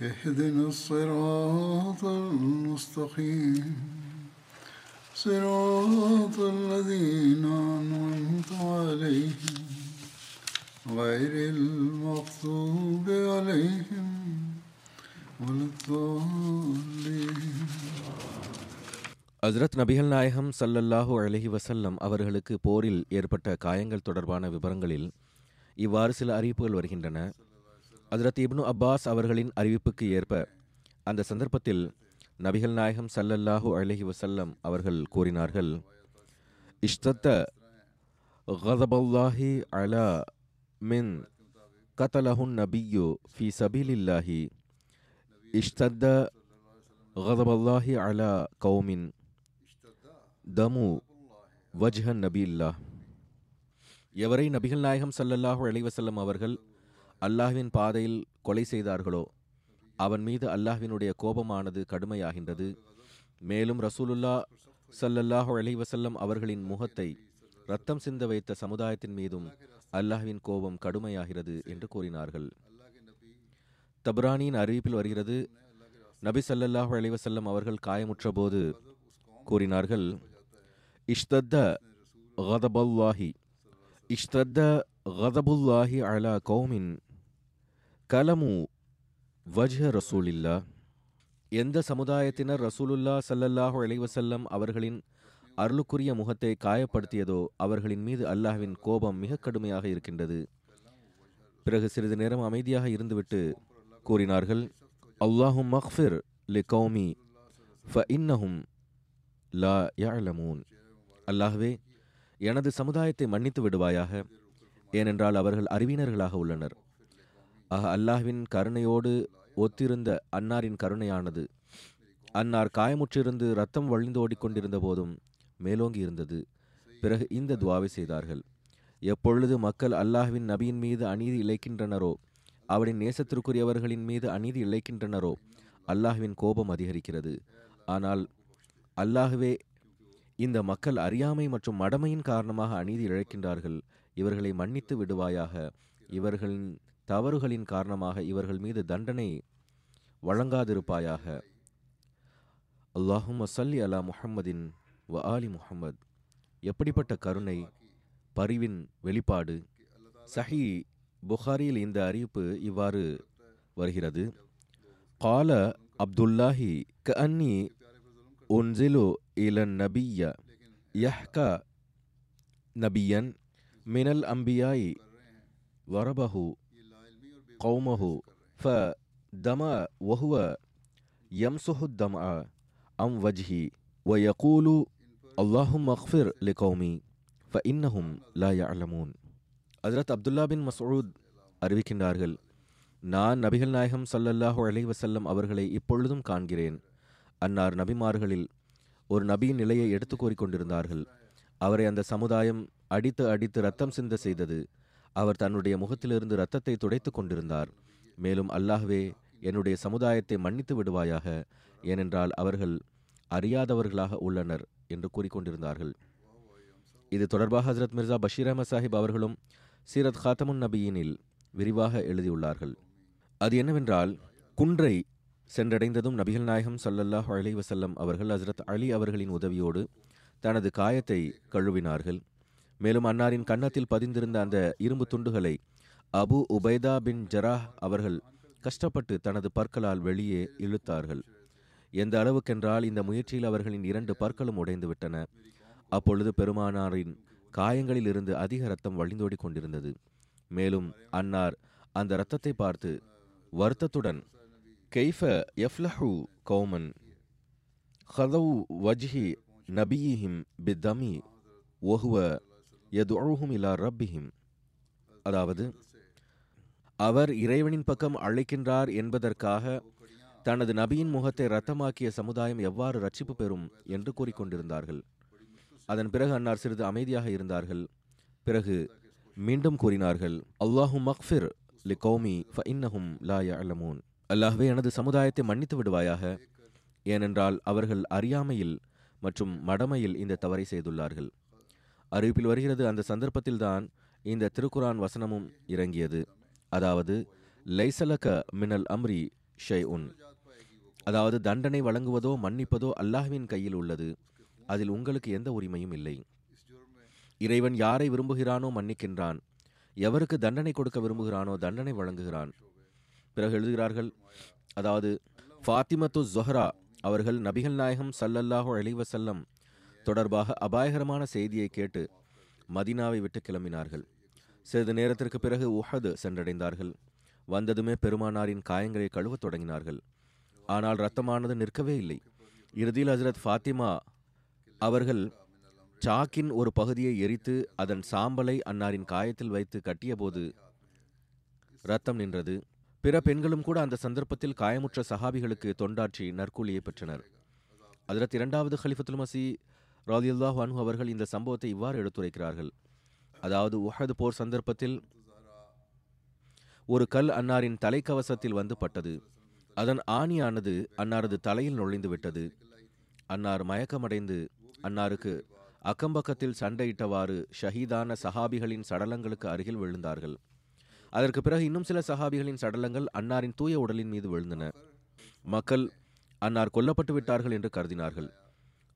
اهدنا الصراط المستقيم صراط الذين أنعمت عليهم غير المغضوب عليهم ولا الضالين ஹஸ்ரத் நபிகள் நாயகம் ஸல்லல்லாஹு அலைஹி வஸல்லம் அவர்களுக்கு போரில் ஏற்பட்ட காயங்கள் தொடர்பான விவரங்களில் இவ்வாறு சில அறிவிப்புகள் வருகின்றன ஹஸ்ரத் இப்னு அப்பாஸ் அவர்களின் அறிவிப்புக்கு ஏற்ப அந்த சந்தர்ப்பத்தில் நபிகள் நாயகம் சல்லல்லாஹு அலைஹி வசல்லம் அவர்கள் கூறினார்கள் இஷ்தத்த கதபல்லாஹி அலா மின் கதலஹுன் நபியு ஃபி சபீலில்லாஹி இஷ்தத்த கதபல்லாஹி அலா கௌமின் தமு வஜ்ஹன் நபி இல்லாஹ் எவரை நபிகள் நாயகம் சல்லல்லாஹு அலைஹி வஸல்லம் அவர்கள் அல்லாஹ்வின் பாதையில் கொலை செய்தார்களோ அவன் மீது அல்லாஹ்வினுடைய கோபமானது கடுமையாகின்றது. மேலும் ரசூலுல்லா சல்லல்லாஹு அலி வசல்லம் அவர்களின் முகத்தை ரத்தம் சிந்த வைத்த சமுதாயத்தின் மீதும் அல்லாஹ்வின் கோபம் கடுமையாகிறது என்று கூறினார்கள். தப்ரானியின் அறிவிப்பில் வருகிறது நபி சல்லல்லாஹு அலைஹி அவர்கள் காயமுற்ற போது கூறினார்கள் இஷ்தத்த கதபுல்லாஹி இஷ்தத்த கதபுல்லாஹி அலா கௌமின் கலமு வஜ்ஹ ரசூலில்லா எந்த சமுதாயத்தினர் ரசூலுல்லா சல்லல்லாஹு அலைவசல்லம் அவர்களின் அருளுக்குரிய முகத்தை காயப்படுத்தியதோ அவர்களின் மீது அல்லாஹ்வின் கோபம் மிக கடுமையாக இருக்கின்றது. பிறகு சிறிது நேரம் அமைதியாக இருந்துவிட்டு கூறினார்கள் அல்லாஹும் மஹ்ஃபிர் லி கௌமி ஃப இன்னஹும் லா யஅலமூன். அல்லாஹ்வே எனது சமுதாயத்தை மன்னித்து விடுவாயாக. ஏனென்றால் அவர்கள் அறிவினர்களாக உள்ளனர். ஆக அல்லாஹ்வின் கருணையோடு ஒத்திருந்த அன்னாரின் கருணையானது. அன்னார் காயமுற்றிருந்து ரத்தம் வழிந்து ஓடிக்கொண்டிருந்த போதும் மேலோங்கி இருந்தது. பிறகு இந்த துவாவை செய்தார்கள். எப்பொழுது மக்கள் அல்லாஹ்வின் நபியின் மீது அநீதி இழைக்கின்றனரோ அவரின் நேசத்திற்குரியவர்களின் மீது அநீதி இழைக்கின்றனரோ அல்லாஹ்வின் கோபம் அதிகரிக்கிறது. ஆனால் அல்லாஹ்வே இந்த மக்கள் அறியாமை மற்றும் மடமையின் காரணமாக அநீதி இழைக்கின்றார்கள். இவர்களை மன்னித்து விடுவாயாக. இவர்களின் தவறுகளின் காரணமாக இவர்கள் மீது தண்டனை வழங்காதிருப்பாயாக. அல்லாஹும் சல்லி அலா முஹம்மதின் வ ஆலி முஹம்மத். எப்படிப்பட்ட கருணை பரிவின் வெளிப்பாடு. சஹி புகாரியில் இந்த அறிவிப்பு இவ்வாறு வருகிறது. கால அப்துல்லாஹி க அன்னி உன்சிலு இலன் நபிய யஹ்கா நபியன் மினல் அம்பியாய் வரபஹு قومه فدمع وهو يمسح الدمع عن وجهه ويقول اللهم اغفر لقومي فإنهم لا يعلمون ஹஜரத் அப்துல்லா பின் மசூத் அறிவிக்கின்றார்கள் நான் நபிகள் நாயகம் ஸல்லல்லாஹு அலைஹி வஸல்லம் அவர்களை இப்பொழுதும் காண்கிறேன் அன்னார் நபிமார்களில் ஒரு நபியின் நிலையை எடுத்து கூறிக்கொண்டிருந்தார்கள் அவரை அந்த சமுதாயம் அடித்து அடித்து ரத்தம் சிந்த செய்தது அவர் தன்னுடைய முகத்திலிருந்து இரத்தத்தை துடைத்து கொண்டிருந்தார். மேலும் அல்லாஹ்வே என்னுடைய சமுதாயத்தை மன்னித்து விடுவாயாக ஏனென்றால் அவர்கள் அறியாதவர்களாக உள்ளனர் என்று கூறிக்கொண்டிருந்தார்கள். இது தொடர்பாக ஹசரத் மிர்சா பஷீர் அஹமத் சாஹிப் அவர்களும் சீரத் ஹாத்தமுன் நபியினில் விரிவாக எழுதியுள்ளார்கள். அது என்னவென்றால் குன்றை சென்றடைந்ததும் நபிகள் நாயகம் சல்லல்லாஹ் அலி வசல்லம் அவர்கள் ஹசரத் அலி அவர்களின் உதவியோடு தனது காயத்தை கழுவினார்கள். மேலும் அன்னாரின் கன்னத்தில் பதிந்திருந்த அந்த இரும்பு துண்டுகளை அபு உபைதா பின் ஜராஹ் அவர்கள் கஷ்டப்பட்டு தனது பற்களால் வெளியே இழுத்தார்கள். எந்த அளவுக்கென்றால் இந்த முயற்சியில் அவர்களின் இரண்டு பற்களும் உடைந்துவிட்டன. அப்பொழுது பெருமானாரின் காயங்களில் இருந்து அதிக ரத்தம் வழிந்தோடி கொண்டிருந்தது. மேலும் அன்னார் அந்த இரத்தத்தை பார்த்து வருத்தத்துடன் கெய்ஃப எஃப்லஹு கௌமன் ஹதவு வஜ்ஹி நபியிஹிம் பித்தமி ஒஹுவ யதுஹும் இலா ரப்பிஹிம். அதாவது அவர் இறைவனின் பக்கம் அழைக்கின்றார் என்பதற்காக தனது நபியின் முகத்தை ரத்தமாக்கிய சமுதாயம் எவ்வாறு ரட்சிப்பு பெறும் என்று கூறிக்கொண்டிருந்தார்கள். அதன் பிறகு அன்னார் சிறிது அமைதியாக இருந்தார்கள். பிறகு மீண்டும் கூறினார்கள் அல்லாஹு மக்ஃபிர் லி கௌமி ஃப இன்னஹும் லா யஅலமூன். அல்லாஹ்வே எனது சமுதாயத்தை மன்னித்து விடுவாயாக. ஏனென்றால் அவர்கள் அறியாமையில் மற்றும் மடமையில் இந்த தவறை செய்துள்ளார்கள். அறிவிப்பில் வருகிறது. அந்த சந்தர்ப்பத்தில்தான் இந்த திருக்குரான் வசனமும் இறங்கியது. அதாவது லைசலக மினல் அம்ரி ஷை உன் அதாவது தண்டனை வழங்குவதோ மன்னிப்பதோ அல்லாஹ்வின் கையில் உள்ளது. அதில் உங்களுக்கு எந்த உரிமையும் இல்லை. இறைவன் யாரை விரும்புகிறானோ மன்னிக்கின்றான். எவருக்கு தண்டனை கொடுக்க விரும்புகிறானோ தண்டனை வழங்குகிறான். பிறகு எழுதுகிறார்கள் அதாவது ஃபாத்திமத்து ஜொஹரா அவர்கள் நபிகள் நாயகம் சல்லல்லாஹு அலைஹி தொடர்பாக அபாயகரமான செய்தியை கேட்டு மதீனாவை விட்டு கிளம்பினார்கள். சிறிது நேரத்திற்கு பிறகு உஹது சென்றடைந்தார்கள். வந்ததுமே பெருமானாரின் காயங்களை கழுவத் தொடங்கினார்கள். ஆனால் ரத்தமானது நிற்கவே இல்லை. இறுதியில் ஹசரத் ஃபாத்திமா அவர்கள் சாக்கின் ஒரு பகுதியை எரித்து அதன் சாம்பலை அன்னாரின் காயத்தில் வைத்து கட்டியபோது ரத்தம் நின்றது. பிற பெண்களும் கூட அந்த சந்தர்ப்பத்தில் காயமுற்ற சஹாபிகளுக்கு தொண்டாற்றி நற்கூலியை பெற்றனர். ஹஜரத் இரண்டாவது ஹலிஃபத்துல் மசி ராதியுல்லாஹ் அன்ஹு அவர்கள் இந்த சம்பவத்தை இவ்வாறு எடுத்துரைக்கிறார்கள். அதாவது உஹது போர் சந்தர்ப்பத்தில் ஒரு கல் அன்னாரின் தலைக்கவசத்தில் வந்து பட்டது. அதன் ஆணியானது அன்னாரது தலையில் நுழைந்து விட்டது. அன்னார் மயக்கமடைந்து அன்னாருக்கு அக்கம்பக்கத்தில் சண்டையிட்டவாறு ஷஹீதான சஹாபிகளின் சடலங்களுக்கு அருகில் விழுந்தார்கள். அதற்கு பிறகு இன்னும் சில சஹாபிகளின் சடலங்கள் அன்னாரின் தூய உடலின் மீது விழுந்தன. மக்கள் அன்னார் கொல்லப்பட்டு விட்டார்கள் என்று கருதினார்கள்.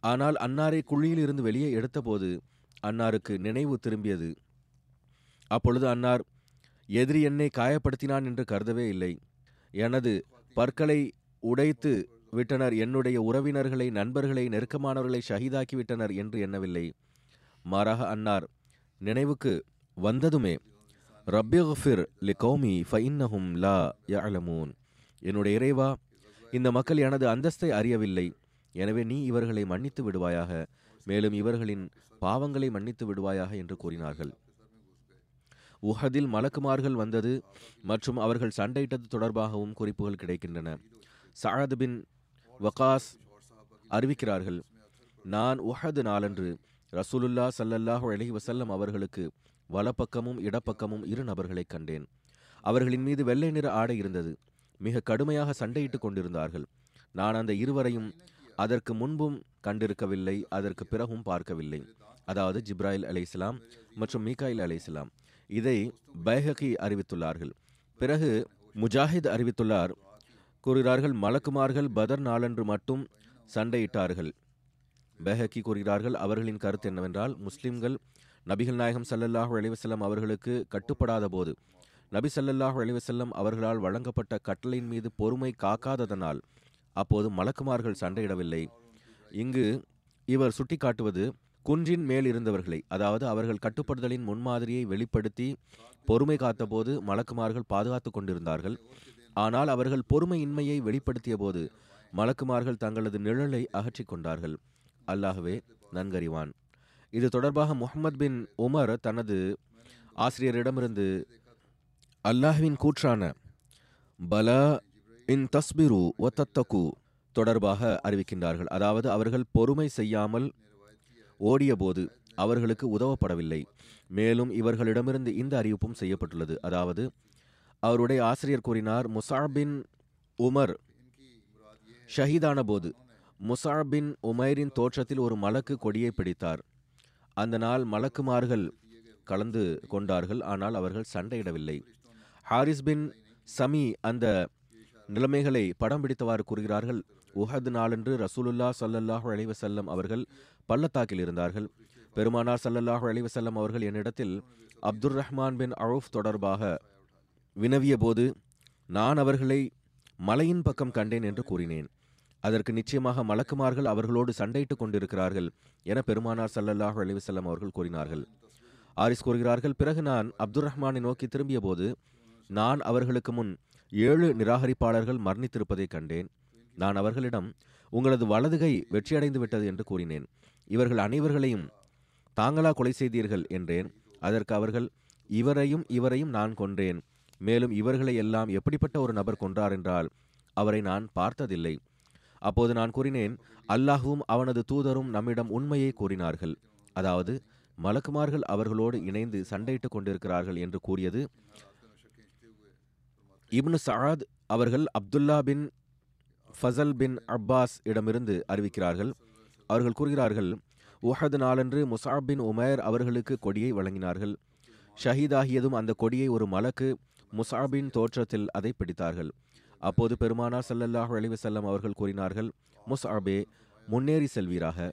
ஆனால் அன்னாரை குழியில் இருந்து வெளியே எடுத்தபோது அன்னாருக்கு நினைவு திரும்பியது. அப்பொழுது அன்னார் எதிரி என்னை காயப்படுத்தினான் என்று கருதவே இல்லை. எனது பற்களை உடைத்து விட்டனர். என்னுடைய உறவினர்களை நண்பர்களை நெருக்கமானவர்களை ஷஹீதாக்கிவிட்டனர் என்று எண்ணவில்லை. மாறாக அன்னார் நினைவுக்கு வந்ததுமே ரப்பிஃபிர் லி கௌமி ஃபைன்னஹும் லா யலமூன் என்னுடைய இறைவா இந்த மக்கள் எனது அந்தஸ்தை அறியவில்லை. எனவே நீ இவர்களை மன்னித்து விடுவாயாக. மேலும் இவர்களின் பாவங்களை மன்னித்து விடுவாயாக என்று கூறினார்கள். உஹதில் மலக்குமார்கள் வந்தது மற்றும் அவர்கள் சண்டையிட்டது தொடர்பாகவும் குறிப்புகள் கிடைக்கின்றன. சஅத் பின் வகாஸ் அறிவிக்கிறார்கள் நான் உஹது நாளன்று ரசூலுல்லா ஸல்லல்லாஹு அலைஹி வசல்லம் அவர்களுக்கு வலப்பக்கமும் இடப்பக்கமும் இரு நபர்களை கண்டேன். அவர்களின் மீது வெள்ளை நிற ஆடை இருந்தது. மிக கடுமையாக சண்டையிட்டுக் கொண்டிருந்தார்கள். நான் அந்த இருவரையும் அதற்கு முன்பும் கண்டிருக்கவில்லை அதற்கு பிறகும் பார்க்கவில்லை. அதாவது ஜிப்ராயில் அலைஹிஸ்ஸலாம் மற்றும் மீகாயில் அலைஹிஸ்ஸலாம். இதை பைஹகி அறிவித்துள்ளார்கள். பிறகு முஜாஹித் அறிவித்துள்ளார் கூறுகிறார்கள் மலக்குமார்கள் பதர் நாளன்று மட்டும் சண்டையிட்டார்கள். பெஹக்கி கூறுகிறார்கள் அவர்களின் கருத்து என்னவென்றால் முஸ்லிம்கள் நபிகள் நாயகம் சல்லல்லாஹு அலைஹி அவர்களுக்கு கட்டுப்படாத போது நபி சல்லல்லாஹு அலைஹி அவர்களால் வழங்கப்பட்ட கட்டளையின் மீது பொறுமை காக்காததனால் அப்போது மலக்குமார்கள் சண்டையிடவில்லை. இங்கு இவர் சுட்டிக்காட்டுவது குன்றின் மேல் இருந்தவர்களை அதாவது அவர்கள் கட்டுப்படுதலின் முன்மாதிரியை வெளிப்படுத்தி பொறுமை காத்தபோது மலக்குமார்கள் பாதுகாத்து கொண்டிருந்தார்கள். ஆனால் அவர்கள் பொறுமையின்மையை வெளிப்படுத்திய போது மலக்குமார்கள் தங்களது நிழலை அகற்றிக் கொண்டார்கள். அல்லாஹ்வே நன்கறிவான். இது தொடர்பாக முஹம்மது பின் உமர் தனது ஆசிரியரிடமிருந்து அல்லாஹ்வின் கூற்றான பலா இன் தஸ்பிரு ஒ தத்தகு தொடர்பாக அறிவிக்கின்றார்கள். அதாவது அவர்கள் பொறுமை செய்யாமல் ஓடியபோது அவர்களுக்கு உதவப்படவில்லை. மேலும் இவர்களிடமிருந்து இந்த அறிவிப்பும் செய்யப்பட்டுள்ளது. அதாவது அவருடைய ஆசிரியர் கூறினார் முசாபின் உமர் ஷஹீதான போது முசாபின் உமைரின் தோற்றத்தில் ஒரு மலக்கு கொடியை பிடித்தார். அந்த நாள் மலக்குமார்கள் கலந்து கொண்டார்கள். ஆனால் அவர்கள் சண்டையிடவில்லை. ஹாரிஸ் பின் சமி அந்த நிலைமைகளை படம் பிடித்தவாறு கூறுகிறார்கள். உஹது நாளன்று ரசூலுல்லா சல்லல்லாஹ் அலைஹி வஸல்லம் அவர்கள் பள்ளத்தாக்கில் இருந்தார்கள். பெருமானார் சல்லல்லாஹு அலைஹி வஸல்லம் அவர்கள் என்னிடத்தில் அப்துர் ரஹ்மான் பின் அவுஃப் தொடர்பாக வினவிய போது நான் அவர்களை மலையின் பக்கம் கண்டேன் என்று கூறினேன். அதற்கு நிச்சயமாக மலக்குமார்கள் அவர்களோடு சண்டையிட்டுக் கொண்டிருக்கிறார்கள் என பெருமானார் சல்லல்லாஹு அழைவு செல்லம் அவர்கள் கூறினார்கள். ஆரிஸ் கூறுகிறார்கள் பிறகு நான் அப்துர் ரஹ்மானை நோக்கி திரும்பியபோது நான் அவர்களுக்கு முன் ஏழு நிராகரிப்பாளர்கள் மரணித்திருப்பதைக் கண்டேன். நான் அவர்களிடம் உங்களது வலதுகை வெற்றியடைந்து விட்டது என்று கூறினேன். இவர்கள் அனைவர்களையும் தாங்களா கொலை செய்தீர்கள் என்றேன். அதற்கு அவர்கள் இவரையும் இவரையும் நான் கொன்றேன். மேலும் இவர்களை எல்லாம் எப்படிப்பட்ட ஒரு நபர் கொன்றார் என்றால் அவரை நான் பார்த்ததில்லை. அப்போது நான் கூறினேன் அல்லாஹுவும் அவனது தூதரும் நம்மிடம் உண்மையை கூறினார்கள். அதாவது மலக்குமார்கள் அவர்களோடு இணைந்து சண்டையிட்டுக் கொண்டிருக்கிறார்கள் என்று கூறியது இப்னு சஆத் அவர்கள் Abdullah bin Fazl bin Abbas இடமிருந்து அறிவிக்கிறார்கள். அவர்கள் கூறுகிறார்கள் உஹது நாளன்று முசாப் பின் உமேர் அவர்களுக்கு கொடியை வழங்கினார்கள். ஷஹீதாகியதும் அந்த கொடியை ஒரு மலக்கு முசாபின் தோற்றத்தில் அதை பிடித்தார்கள். அப்போது பெருமானார் சல்லல்லாஹு அலைஹி செல்லம் அவர்கள் கூறினார்கள் முசாபே முன்னேறி செல்வீராக.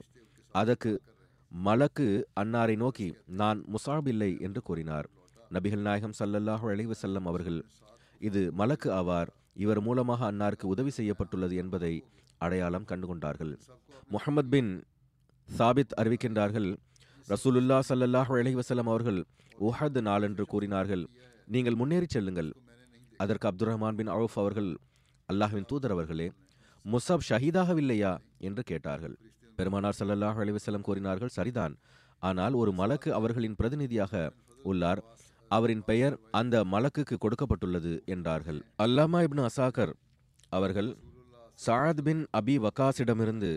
அதற்கு மலக்கு அன்னாரை நோக்கி நான் முசாப் இல்லை என்று கூறினார். நபிகள் நாயகம் சல்லல்லாஹு அலைஹி செல்லம் அவர்கள் இது மலக்கு ஆவார். இவர் மூலமாக அன்னாருக்கு உதவி செய்யப்பட்டுள்ளது என்பதை அடையாளம் கண்டுகொண்டார்கள். முகமது பின் சாபித் அறிவிக்கின்றார்கள் ரசூலுல்லா சல்லல்லாஹ் அலைஹி அவர்கள் உஹத் நாளென்று கூறினார்கள். நீங்கள் முன்னேறி செல்லுங்கள். அதற்கு அப்துர் ரஹ்மான் பின் அவுஃப் அவர்கள் அல்லாஹின் தூதர் அவர்களே முசப் ஷஹீதாகவில்லையா? என்று கேட்டார்கள். பெருமானார் சல்லல்லாஹ் அலைஹி கூறினார்கள் சரிதான். ஆனால் ஒரு மலக்கு அவர்களின் பிரதிநிதியாக உள்ளார். அவரின் பெயர் அந்த மலக்குக்கு கொடுக்கப்பட்டுள்ளது என்றார்கள். அல்லாமா இப்னு அசாகர் அவர்கள் சாத் பின் அபி வக்காஸிடமிருந்து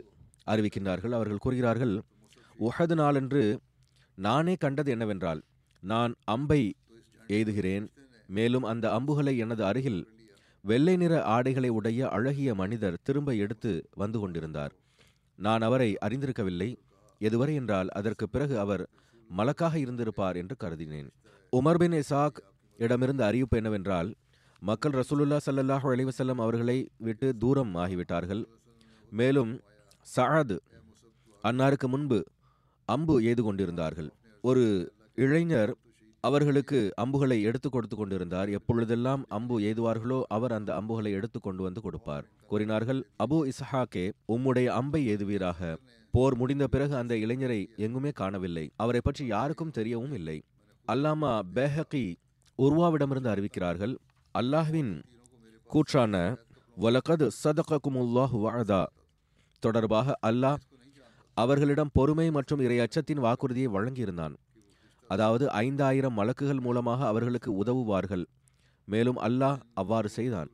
அறிவிக்கின்றார்கள். அவர்கள் கூறுகிறார்கள் உஹது நாளன்று நானே கண்டது என்னவென்றால் நான் அம்பை எய்துகிறேன். மேலும் அந்த அம்புகளை எனது அருகில் வெள்ளை நிற ஆடைகளை உடைய அழகிய மனிதர் திரும்ப எடுத்து வந்து கொண்டிருந்தார். நான் அவரை அறிந்திருக்கவில்லை. எதுவரை என்றால் அதற்கு பிறகு அவர் மலக்காக இருந்திருப்பார் என்று கருதினேன். உமர் பின் இசாக் இடமிருந்து அறிவிப்பு என்னவென்றால் மக்கள் ரசூலுல்லா ஸல்லல்லாஹு அலிவசல்லம் அவர்களை விட்டு தூரம் ஆகிவிட்டார்கள். மேலும் சஹாது அன்னாருக்கு முன்பு அம்பு எய்து கொண்டிருந்தார்கள். ஒரு இளைஞர் அவர்களுக்கு அம்புகளை எடுத்து கொடுத்து கொண்டிருந்தார். எப்பொழுதெல்லாம் அம்பு எய்துவார்களோ அவர் அந்த அம்புகளை எடுத்து கொண்டு வந்து கொடுப்பார். கூறினார்கள் அபு இஸ்ஹாக்கே உம்முடைய அம்பை எய்துவீராக. போர் முடிந்த பிறகு அந்த இளைஞரை எங்குமே காணவில்லை. அவரை பற்றி யாருக்கும் தெரியவும் இல்லை. அல்லாமா பேஹகி உருவாவிடமிருந்து அறிவிக்கிறார்கள் அல்லாஹ்வின் கூற்றான வலகது சதககுமுல்லாஹு வஅதா தொடர்பாக அல்லாஹ் அவர்களிடம் பொறுமை மற்றும் இறை அச்சத்தின் வாக்குறுதியை வழங்கியிருந்தான். அதாவது ஐந்தாயிரம் மலக்குகள் மூலமாக அவர்களுக்கு உதவுவார்கள். மேலும் அல்லாஹ் அவ்வாறு செய்தான்.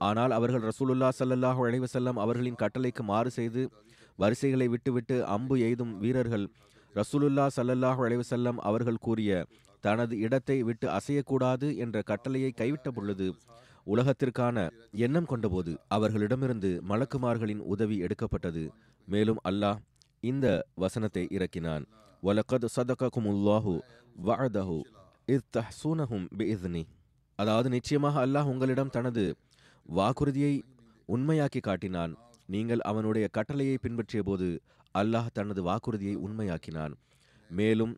ஆனால் அவர்கள் ரசூலுல்லா சல்லல்லாஹு அலைஹி அவர்களின் கட்டளைக்கு மாறு செய்து வரிசைகளை விட்டுவிட்டு அம்பு எய்தும் வீரர்கள் ரசூலுல்லா சல்லல்லாஹு அலைவசல்லம் அவர்கள் கூறிய தனது இடத்தை விட்டு அசையக்கூடாது என்ற கட்டளையை கைவிட்ட பொழுது உலகத்திற்கான எண்ணம் கொண்டபோது அவர்களிடமிருந்து மலக்குமார்களின் உதவி எடுக்கப்பட்டது. மேலும் அல்லாஹ் இந்த வசனத்தை இறக்கினான். வலக்கத் சதககுமுல்லாஹு வஅதஹு இத் தஹ்சூனஹும் அதாவது நிச்சயமாக அல்லாஹ் உங்களிடம் தனது வாக்குறுதியை உண்மையாக்கி காட்டினான். நீங்கள் அவனுடைய கட்டளையை பின்பற்றிய போது அல்லாஹ் தனது வாக்குறுதியை உண்மையாக்கினான். மேலும்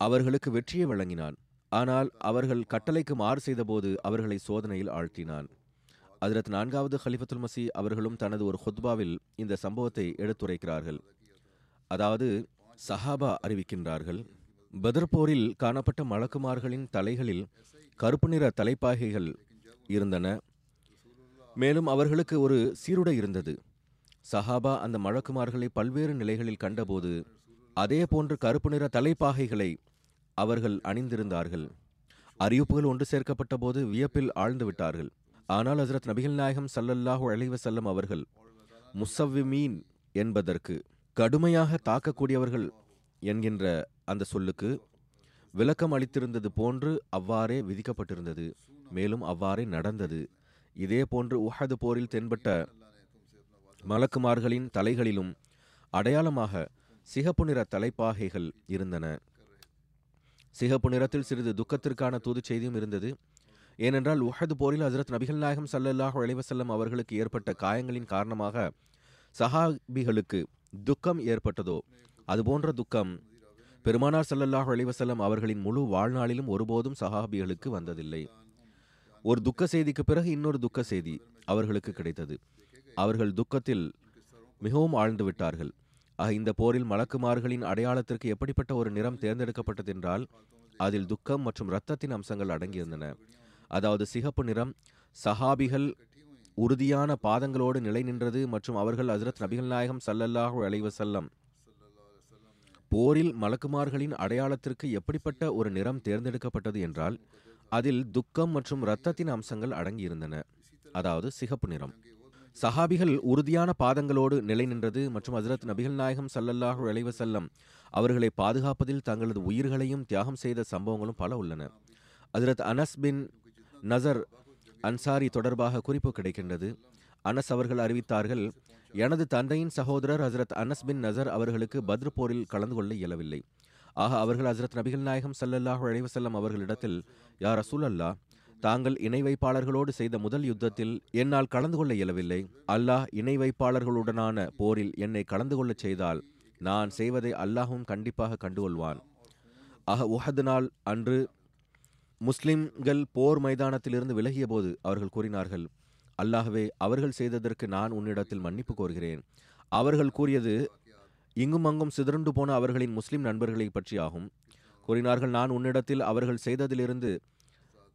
அவர்களுக்கு வெற்றியை வழங்கினான். ஆனால் அவர்கள் கட்டளைக்கு மாறு செய்தபோது அவர்களை சோதனையில் ஆழ்த்தினான். அதிரத் நான்காவது ஹலிஃபத்துல் மசி அவர்களும் தனது ஒரு ஹொத்பாவில் இந்த சம்பவத்தை எடுத்துரைக்கிறார்கள். அதாவது சஹாபா அறிவிக்கின்றார்கள் பதர்போரில் காணப்பட்ட மலக்குமார்களின் தலைகளில் கருப்பு நிற தலைப்பாகைகள் இருந்தன. மேலும் அவர்களுக்கு ஒரு சீருடை இருந்தது. சஹாபா அந்த மழக்குமார்களை பல்வேறு நிலைகளில் கண்டபோது அதே போன்று கருப்பு நிற தலைப்பாகைகளை அவர்கள் அணிந்திருந்தார்கள். அறிவிப்புகள் ஒன்று சேர்க்கப்பட்ட போது வியப்பில் ஆழ்ந்து விட்டார்கள். ஆனால் ஹசரத் நபிகள் நாயகம் சல்லல்லாஹு அலைஹி அவர்கள் முசவ்விமீன் என்பதற்கு கடுமையாக தாக்கக்கூடியவர்கள் என்கின்ற அந்த சொல்லுக்கு விளக்கம் அளித்திருந்தது போன்று அவ்வாறே விதிக்கப்பட்டிருந்தது. மேலும் அவ்வாறே நடந்தது. இதே போன்று உஹது போரில் தென்பட்ட மலக்குமார்களின் தலைகளிலும் அடையாளமாக சிகப்பு நிற தலைப்பாகைகள் இருந்தன. சிகப்பு நிறத்தில் சிறிது துக்கத்திற்கான தூது செய்தியும் இருந்தது. ஏனென்றால் உஹது போரில் ஹசரத் நபிகள் நாயகம் சல்லல்லாஹு அலைவசல்லம் அவர்களுக்கு ஏற்பட்ட காயங்களின் காரணமாக சஹாபிகளுக்கு துக்கம் ஏற்பட்டதோ அதுபோன்ற துக்கம் பெருமானார் ஸல்லல்லாஹு அலைவசல்லம் அவர்களின் முழு வாழ்நாளிலும் ஒருபோதும் சஹாபிகளுக்கு வந்ததில்லை. ஒரு துக்க செய்திக்கு பிறகு இன்னொரு துக்க செய்தி அவர்களுக்கு கிடைத்தது. அவர்கள் துக்கத்தில் மிகவும் ஆழ்ந்து விட்டார்கள். ஆக இந்த போரில் மலக்குமார்களின் அடையாளத்திற்கு எப்படிப்பட்ட ஒரு நிறம் தேர்ந்தெடுக்கப்பட்டது என்றால் அதில் துக்கம் மற்றும் இரத்தத்தின் அம்சங்கள் அடங்கியிருந்தன. அதாவது சிகப்பு நிறம் சஹாபிகள் உறுதியான பாதங்களோடு நிலை நின்றது மற்றும் அவர்கள் ஹஜ்ரத் நபிகள் நாயகம் சல்லல்லாக அலைஹி செல்லம் போரில் மலக்குமார்களின் அடையாளத்திற்கு எப்படிப்பட்ட ஒரு நிறம் தேர்ந்தெடுக்கப்பட்டது என்றால் அதில் துக்கம் மற்றும் இரத்தத்தின் அம்சங்கள் அடங்கியிருந்தன. அதாவது சிகப்பு நிறம். சஹாபிகள் உறுதியான பாதங்களோடு நிலை நின்றது மற்றும் ஹசரத் நபிகள் நாயகம் சல்லல்லாஹு அலைவ செல்லம் அவர்களை பாதுகாப்பதில் தங்களது உயிர்களையும் தியாகம் செய்த சம்பவங்களும் பல உள்ளன. ஹசரத் அனஸ் பின் நசர் அன்சாரி தொடர்பாக குறிப்பு கிடைக்கின்றது. அனஸ் அவர்கள் அறிவித்தார்கள் எனது தந்தையின் சகோதரர் ஹசரத் அனஸ் பின் நசர் அவர்களுக்கு பத்ர் போரில் கலந்து கொள்ள இயலவில்லை. ஆக அவர்கள் ஹசரத் நபிகள் நாயகம் சல்லல்லாஹு அலைஹி அவர்களிடத்தில் அவர்களிடத்தில் யா ரசூலல்லா தாங்கள் இணை வைப்பாளர்களோடு செய்த முதல் யுத்தத்தில் என்னால் கலந்து கொள்ள இயலவில்லை. அல்லாஹ் இணை வைப்பாளர்களுடனான போரில் என்னை கலந்து கொள்ளச் செய்தால் நான் செய்வதை அல்லாஹும் கண்டிப்பாக கண்டுகொள்வான். அஹ உஹது நாள் அன்று முஸ்லிம்கள் போர் மைதானத்திலிருந்து விலகிய போது அவர்கள் கூறினார்கள் அல்லாஹ்வே அவர்கள் செய்ததற்கு நான் உன்னிடத்தில் மன்னிப்பு கோருகிறேன். அவர்கள் கூறியது இங்கும் அங்கும் சிதறுண்டு போன அவர்களின் முஸ்லிம் நண்பர்களை பற்றி ஆகும் கூறினார்கள் நான் உன்னிடத்தில் அவர்கள் செய்ததிலிருந்து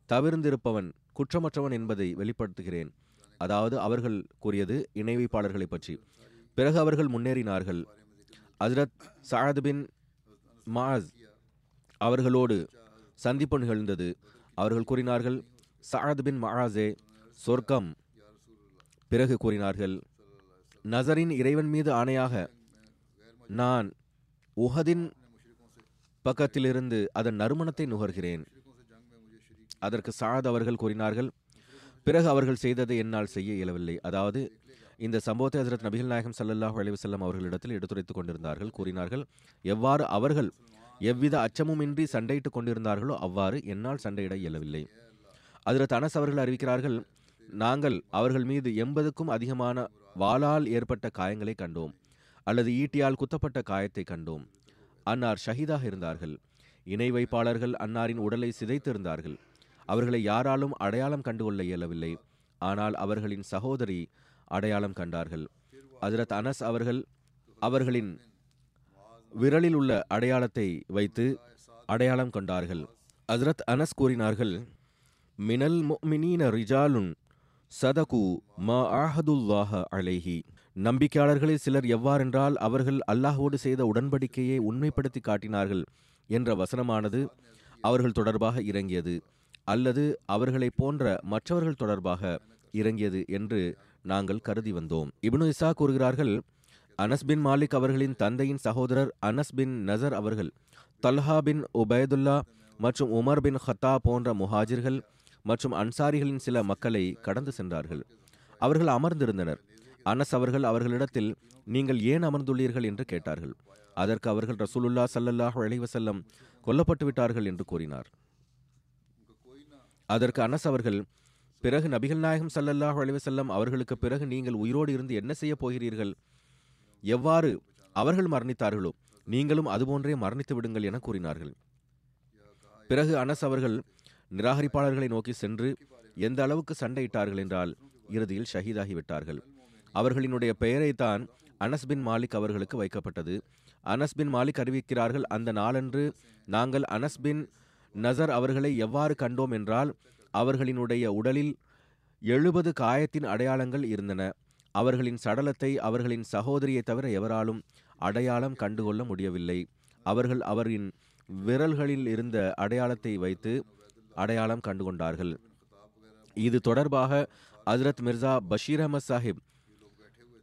தவிர்ந்திருப்பவன் குற்றமற்றவன் என்பதை வெளிப்படுத்துகிறேன். அதாவது அவர்கள் கூறியது இணை வைப்பாளர்களை பற்றி. பிறகு அவர்கள் முன்னேறினார்கள். அஜரத் சஅத் பின் மாஸ் அவர்களோடு சந்திப்பு நிகழ்ந்தது. அவர்கள் கூறினார்கள் சஅத் பின் மஆஸே சொர்க்கம். பிறகு கூறினார்கள் நசரின் இறைவன் மீது ஆணையாக நான் உஹதின் பக்கத்திலிருந்து அதன் நறுமணத்தை நுகர்கிறேன். அதற்கு சாத் அவர்கள் கூறினார்கள் பிறகு அவர்கள் செய்ததை என்னால் செய்ய இயலவில்லை. அதாவது இந்த சம்பவத்தை ஹசரத் நபிகள் நாயகம் சல்லல்லாஹ் அலிவசல்லம் அவர்களிடத்தில் எடுத்துரைத்துக் கொண்டிருந்தார்கள். கூறினார்கள் எவ்வாறு அவர்கள் எவ்வித அச்சமுமின்றி சண்டையிட்டுக் கொண்டிருந்தார்களோ அவ்வாறு என்னால் சண்டையிட இயலவில்லை. ஹஜரத் அனஸ் அவர்கள் அறிவிக்கிறார்கள் நாங்கள் அவர்கள் மீது எண்பதுக்கும் அதிகமான வாளால் ஏற்பட்ட காயங்களை கண்டோம் அல்லது ஈட்டியால் குத்தப்பட்ட காயத்தை கண்டோம். அன்னார் ஷஹீதாக இருந்தார்கள். இணை வைப்பாளர்கள் அன்னாரின் உடலை சிதைத்திருந்தார்கள். அவர்களை யாராலும் அடையாளம் கண்டுகொள்ள இயலவில்லை. ஆனால் அவர்களின் சகோதரி அடையாளம் கண்டார்கள். அதிரத் அனஸ் அவர்கள் அவர்களின் விரலில் உள்ள அடையாளத்தை வைத்து அடையாளம் கொண்டார்கள். ஹஜரத் அனஸ் கூறினார்கள் மினல் மினீன ரிஜாலுன் சதகு மா ஆஹதுல்லாஹ அலைஹி. நம்பிக்கையாளர்களில் சிலர் எவ்வாறென்றால் அவர்கள் அல்லாஹோடு செய்த உடன்படிக்கையை உண்மைப்படுத்தி காட்டினார்கள் என்ற வசனமானது அவர்கள் தொடர்பாக இறங்கியது. அல்லது அவர்களைப் போன்ற மற்றவர்கள் தொடர்பாக இறங்கியது என்று நாங்கள் கருதி வந்தோம். இப்னு இசா கூறுகிறார்கள் அனஸ் பின் மாலிக் அவர்களின் தந்தையின் சகோதரர் அனஸ் பின் நசர் அவர்கள் தல்ஹா பின் உபைதுல்லா மற்றும் உமர் பின் ஹத்தா போன்ற முஹாஜிர்கள் மற்றும் அன்சாரிகளின் சில மக்களை கடந்து சென்றார்கள். அவர்கள் அமர்ந்திருந்தனர். அனஸ் அவர்கள் அவர்களிடத்தில் நீங்கள் ஏன் அமர்ந்துள்ளீர்கள்? என்று கேட்டார்கள். அதற்கு அவர்கள் ரசூலுல்லா சல்லல்லாஹ் அலைஹி கொல்லப்பட்டு விட்டார்கள் என்று கூறினார். அதற்கு அனஸ் அவர்கள் பிறகு நபிகள் நாயகம் ஸல்லல்லாஹு அலிவசல்லம் அவர்களுக்கு பிறகு நீங்கள் உயிரோடு இருந்து என்ன செய்ய போகிறீர்கள்? எவ்வாறு அவர்கள் மரணித்தார்களோ நீங்களும் அதுபோன்றே மரணித்து விடுங்கள் என கூறினார்கள். பிறகு அனஸ் அவர்கள் நிராகரிப்பாளர்களை நோக்கி சென்று எந்த அளவுக்கு சண்டையிட்டார்கள் என்றால் இறுதியில் ஷஹீதாகி விட்டார்கள். அவர்களினுடைய பெயரைத்தான் அனஸ் பின் மாலிக் அவர்களுக்கு வைக்கப்பட்டது. அனஸ் பின் மாலிக் அறிவிக்கிறார்கள் அந்த நாளன்று நாங்கள் அனஸ் பின் நசர் அவர்களை எவ்வாறு கண்டோம் என்றால் அவர்களினுடைய உடலில் எழுபது காயத்தின் அடையாளங்கள் இருந்தன. அவர்களின் சடலத்தை அவர்களின் சகோதரியை தவிர எவராலும் அடையாளம் கண்டுகொள்ள முடியவில்லை. அவர்கள் அவரின் விரல்களில் இருந்த அடையாளத்தை வைத்து அடையாளம் கண்டுகொண்டார்கள். இது தொடர்பாக அஸ்ரத் மிர்சா பஷீர் அஹமத் சாஹிப்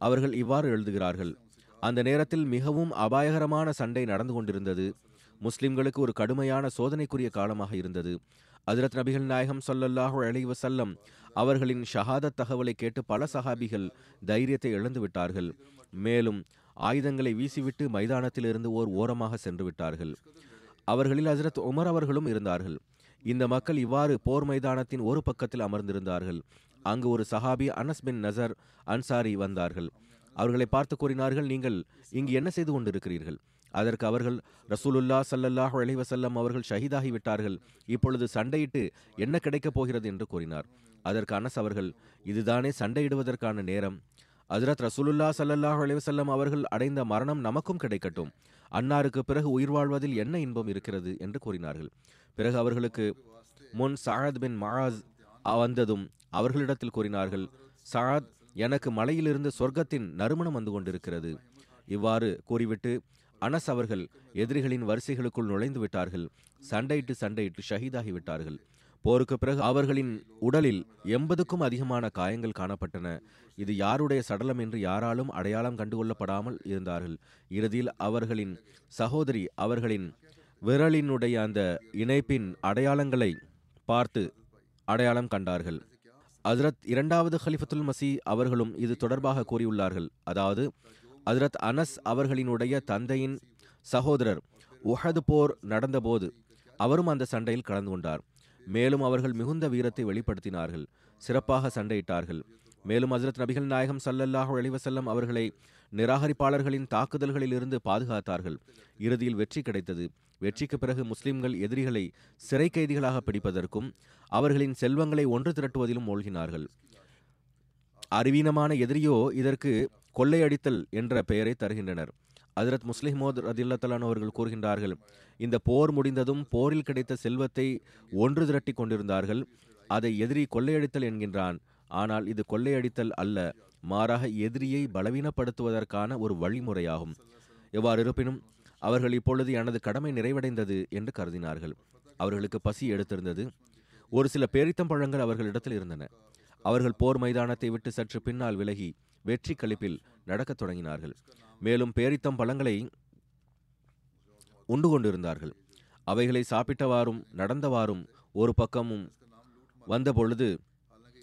அவர்கள் இவ்வாறு எழுதுகிறார்கள் அந்த நேரத்தில் மிகவும் அபாயகரமான சண்டை நடந்து கொண்டிருந்தது. முஸ்லிம்களுக்கு ஒரு கடுமையான சோதனைக்குரிய காலமாக இருந்தது. ஹஜ்ரத் நபிகள் நாயகம் சொல்லல்லாஹு அலைஹி செல்லம் அவர்களின் ஷஹாதத் தகவலை கேட்டு பல சஹாபிகள் தைரியத்தை இழந்து விட்டார்கள். மேலும் ஆயுதங்களை வீசிவிட்டு மைதானத்திலிருந்து ஓர் ஓரமாக சென்று விட்டார்கள். அவர்களில் ஹஜ்ரத் உமர் அவர்களும் இருந்தார்கள். இந்த மக்கள் இவ்வாறு போர் மைதானத்தின் ஒரு பக்கத்தில் அமர்ந்திருந்தார்கள். அங்கு ஒரு சஹாபி அனஸ் பின் நசர் அன்சாரி வந்தார்கள். அவர்களை பார்த்து கூறினார்கள் நீங்கள் இங்கு என்ன செய்து கொண்டிருக்கிறீர்கள்? அதற்கு அவர்கள் ரசூலுல்லா ஸல்லல்லாஹு அலைஹி அவர்கள் ஷஹீதாகி விட்டார்கள். இப்பொழுது சண்டையிட்டு என்ன கிடைக்கப் போகிறது என்று கூறினார். அதற்கு அனஸ் அவர்கள் இதுதானே சண்டையிடுவதற்கான நேரம். அதிரத் ரசூலுல்லா ஸல்லல்லாஹு அலைஹி அவர்கள் அடைந்த மரணம் நமக்கும் கிடைக்கட்டும். அன்னாருக்கு பிறகு உயிர் வாழ்வதில் என்ன இன்பம் இருக்கிறது? என்று கூறினார்கள். பிறகு அவர்களுக்கு முன் சஅத் பின் மஹாஸ் வந்ததும் அவர்களிடத்தில் கூறினார்கள் சஅத் எனக்கு மலையிலிருந்து சொர்க்கத்தின் நறுமணம் வந்து கொண்டிருக்கிறது. இவ்வாறு கூறிவிட்டு அனஸ் அவர்கள் எதிரிகளின் வரிசைகளுக்குள் நுழைந்து விட்டார்கள் சண்டையிட்டு சண்டையிட்டு ஷஹீதாகி விட்டார்கள் போருக்கு பிறகு அவர்களின் உடலில் எண்பதுக்கும் அதிகமான காயங்கள் காணப்பட்டன. இது யாருடைய சடலம் என்று யாராலும் அடையாளம் கண்டுகொள்ளப்படாமல் இருந்தார்கள். இறுதியில் அவர்களின் சகோதரி அவர்களின் விரலினுடைய அந்த இணைப்பின் அடையாளங்களை பார்த்து அடையாளம் கண்டார்கள். ஹஜ்ரத் இரண்டாவது ஹலிஃபத்துல் மசி அவர்களும் இது தொடர்பாக கூறியுள்ளார்கள். அதாவது அதிரத் அனஸ் அவர்களினுடைய தந்தையின் சகோதரர் உஹது போர் நடந்தபோது அவரும் அந்த சண்டையில் கலந்து கொண்டார். மேலும் அவர்கள் மிகுந்த வீரத்தை வெளிப்படுத்தினார்கள். சிறப்பாக சண்டையிட்டார்கள். மேலும் ஹஜ்ரத் நபிகள் நாயகம் சல்லல்லாஹு அலைஹி அவர்களை நிராகரிப்பாளர்களின் தாக்குதல்களில் இருந்து பாதுகாத்தார்கள். இறுதியில் வெற்றி கிடைத்தது. வெற்றிக்கு பிறகு முஸ்லிம்கள் எதிரிகளை சிறை கைதிகளாக பிடிப்பதற்கும் அவர்களின் செல்வங்களை ஒன்று திரட்டுவதிலும் மூழ்கினார்கள். அறிவீனமான எதிரியோ இதற்கு கொள்ளையடித்தல் என்ற பெயரை தருகின்றனர். ஹஜரத் முஸ்லிமோத் ரதில்லத்தலான் அவர்கள் கூறுகின்றார்கள் இந்த போர் முடிந்ததும் போரில் கிடைத்த செல்வத்தை ஒன்று திரட்டி கொண்டிருந்தார்கள் அதை எதிரி கொள்ளையடித்தல் என்கின்றான். ஆனால் இது கொள்ளையடித்தல் அல்ல மாறாக எதிரியை பலவீனப்படுத்துவதற்கான ஒரு வழிமுறையாகும். எவ்வாறு இருப்பினும் அவர்கள் இப்பொழுது எனது கடமை நிறைவடைந்தது என்று கருதினார்கள். அவர்களுக்கு பசி எடுத்திருந்தது. ஒரு சில பேரித்தம்பழங்கள் அவர்களிடத்தில் இருந்தன. அவர்கள் போர் மைதானத்தை விட்டு சற்று பின்னால் விலகி வெற்றி கழிப்பில் நடக்கத் தொடங்கினார்கள். மேலும் பேரித்தம் பழங்களை உண்டு கொண்டிருந்தார்கள். அவைகளை சாப்பிட்டவாறும் நடந்தவாறும் ஒரு பக்கமும் வந்த பொழுது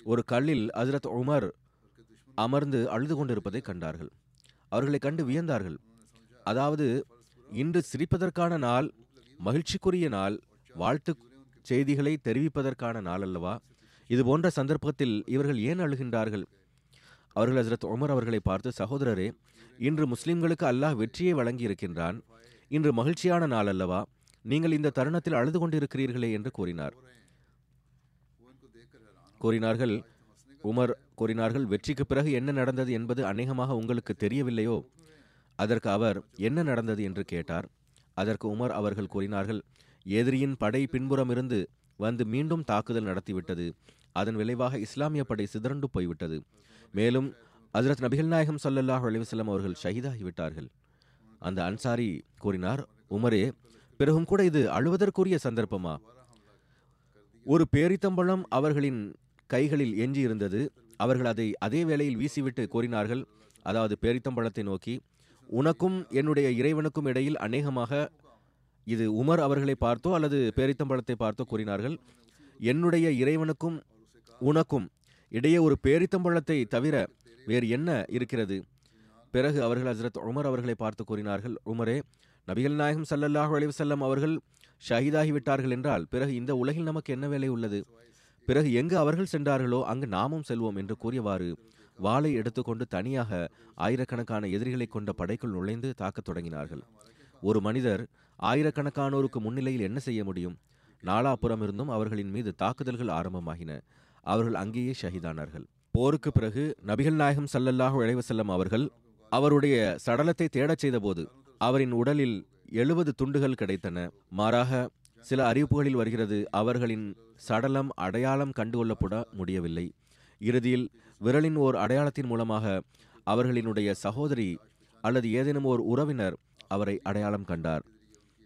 ஒரு கல்லில் ஹஜ்ரத் உமர் அமர்ந்து அழுது கொண்டிருப்பதை கண்டார்கள். அவர்களை கண்டு வியந்தார்கள். அதாவது இன்று சிரிப்பதற்கான நாள் மகிழ்ச்சிக்குரிய நாள் வாழ்த்து செய்திகளை தெரிவிப்பதற்கான நாள் அல்லவா? இது போன்ற சந்தர்ப்பத்தில் இவர்கள் ஏன் அழுகின்றார்கள்? அவர்கள் ஹசரத் உமர் அவர்களை பார்த்து சகோதரரே இன்று முஸ்லிம்களுக்கு அல்லாஹ் வெற்றியை வழங்கி இருக்கின்றான் இன்று மகிழ்ச்சியான நாள் அல்லவா? நீங்கள் இந்த தருணத்தில் அழுது கொண்டிருக்கிறீர்களே என்று கூறினார். கூறினார்கள் உமர் கூறினார்கள் வெற்றிக்கு பிறகு என்ன நடந்தது என்பது அநேகமாக உங்களுக்கு தெரியவில்லையோ? அதற்கு அவர் என்ன நடந்தது? என்று கேட்டார். அதற்கு உமர் அவர்கள் கூறினார்கள் எதிரியின் படை பின்புறமிருந்து வந்து மீண்டும் தாக்குதல் நடத்திவிட்டது. அதன் விளைவாக இஸ்லாமிய படை சிதறண்டு போய்விட்டது. மேலும் ஹஜரத் நபிகள் நாயகம் சல்லல்லாஹ் அலிவசல்லம் அவர்கள் ஷஹீதாகிவிட்டார்கள் அந்த அன்சாரி கூறினார் உமரே பிறகும் கூட இது அழுவதற்குரிய சந்தர்ப்பமா? ஒரு பேரித்தம்பழம் அவர்களின் கைகளில் எஞ்சி இருந்தது அவர்கள் அதை அதே வேளையில் வீசிவிட்டு கூறினார்கள் அதாவது பேரித்தம்பழத்தை நோக்கி உனக்கும் என்னுடைய இறைவனுக்கும் இடையில் அநேகமாக இது உமர் அவர்களை பார்த்தோ அல்லது பேரித்தம்பழத்தை பார்த்தோ? கூறினார்கள். என்னுடைய இறைவனுக்கும் உனக்கும் இடையே ஒரு பேரித்தம்பழத்தை தவிர வேறு என்ன இருக்கிறது? பிறகு அவர்கள் ஹசரத் உமர் அவர்களை பார்த்து கூறினார்கள் உமரே நபிகள் நாயகம் ஸல்லல்லாஹு அலைஹி அவர்கள் ஷஹீதாகி விட்டார்கள் என்றால் பிறகு இந்த உலகில் நமக்கு என்ன வேலை உள்ளது? பிறகு எங்கு அவர்கள் சென்றார்களோ அங்கு நாமும் செல்வோம் என்று கூறியவாறு வாளை எடுத்துக்கொண்டு தனியாக ஆயிரக்கணக்கான எதிரிகளை கொண்ட படைக்குள் நுழைந்து தாக்கத் தொடங்கினார்கள். ஒரு மனிதர் ஆயிரக்கணக்கானோருக்கு முன்னிலையில் என்ன செய்ய முடியும்? நாலாபுறம் இருந்தும் அவர்களின் மீது தாக்குதல்கள் ஆரம்பமாகின. அவர்கள் அங்கேயே ஷஹீதானார்கள். போருக்கு பிறகு நபிகள் நாயகம் சல்லல்லாஹு அலைஹி அவர்கள் அவருடைய சடலத்தை தேடச் செய்தபோது அவரின் உடலில் எழுபது துண்டுகள் கிடைத்தன. மாறாக சில அறிவிப்புகளில் வருகிறது அவர்களின் சடலம் அடையாளம் கண்டுகொள்ளப்பட முடியவில்லை. இறுதியில் விரலின் ஓர் அடையாளத்தின் மூலமாக அவர்களினுடைய சகோதரி அல்லது ஏதேனும் ஓர் உறவினர் அவரை அடையாளம் கண்டார்.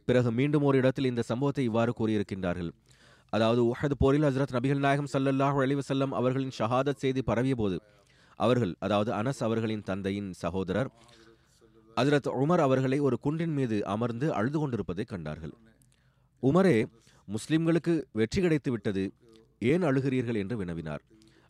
பிறகு மீண்டும் ஒரு இடத்தில் இந்த சம்பவத்தை இவ்வாறு கூறியிருக்கின்றார்கள். அதாவது உஹது போரில் ஹசரத் நபிகள் நாயகம் சல்லல்லாஹு அலிவசல்லம் அவர்களின் ஷஹாதத் செய்தி பரவிய போது அவர்கள் அதாவது அனஸ் அவர்களின் தந்தையின் சகோதரர் ஹசரத் உமர் அவர்களை ஒரு குன்றின் மீது அமர்ந்து அழுது கொண்டிருப்பதை கண்டார்கள். உமரே முஸ்லிம்களுக்கு வெற்றி கிடைத்து விட்டது ஏன் அழுகிறீர்கள் என்று வினவினார்.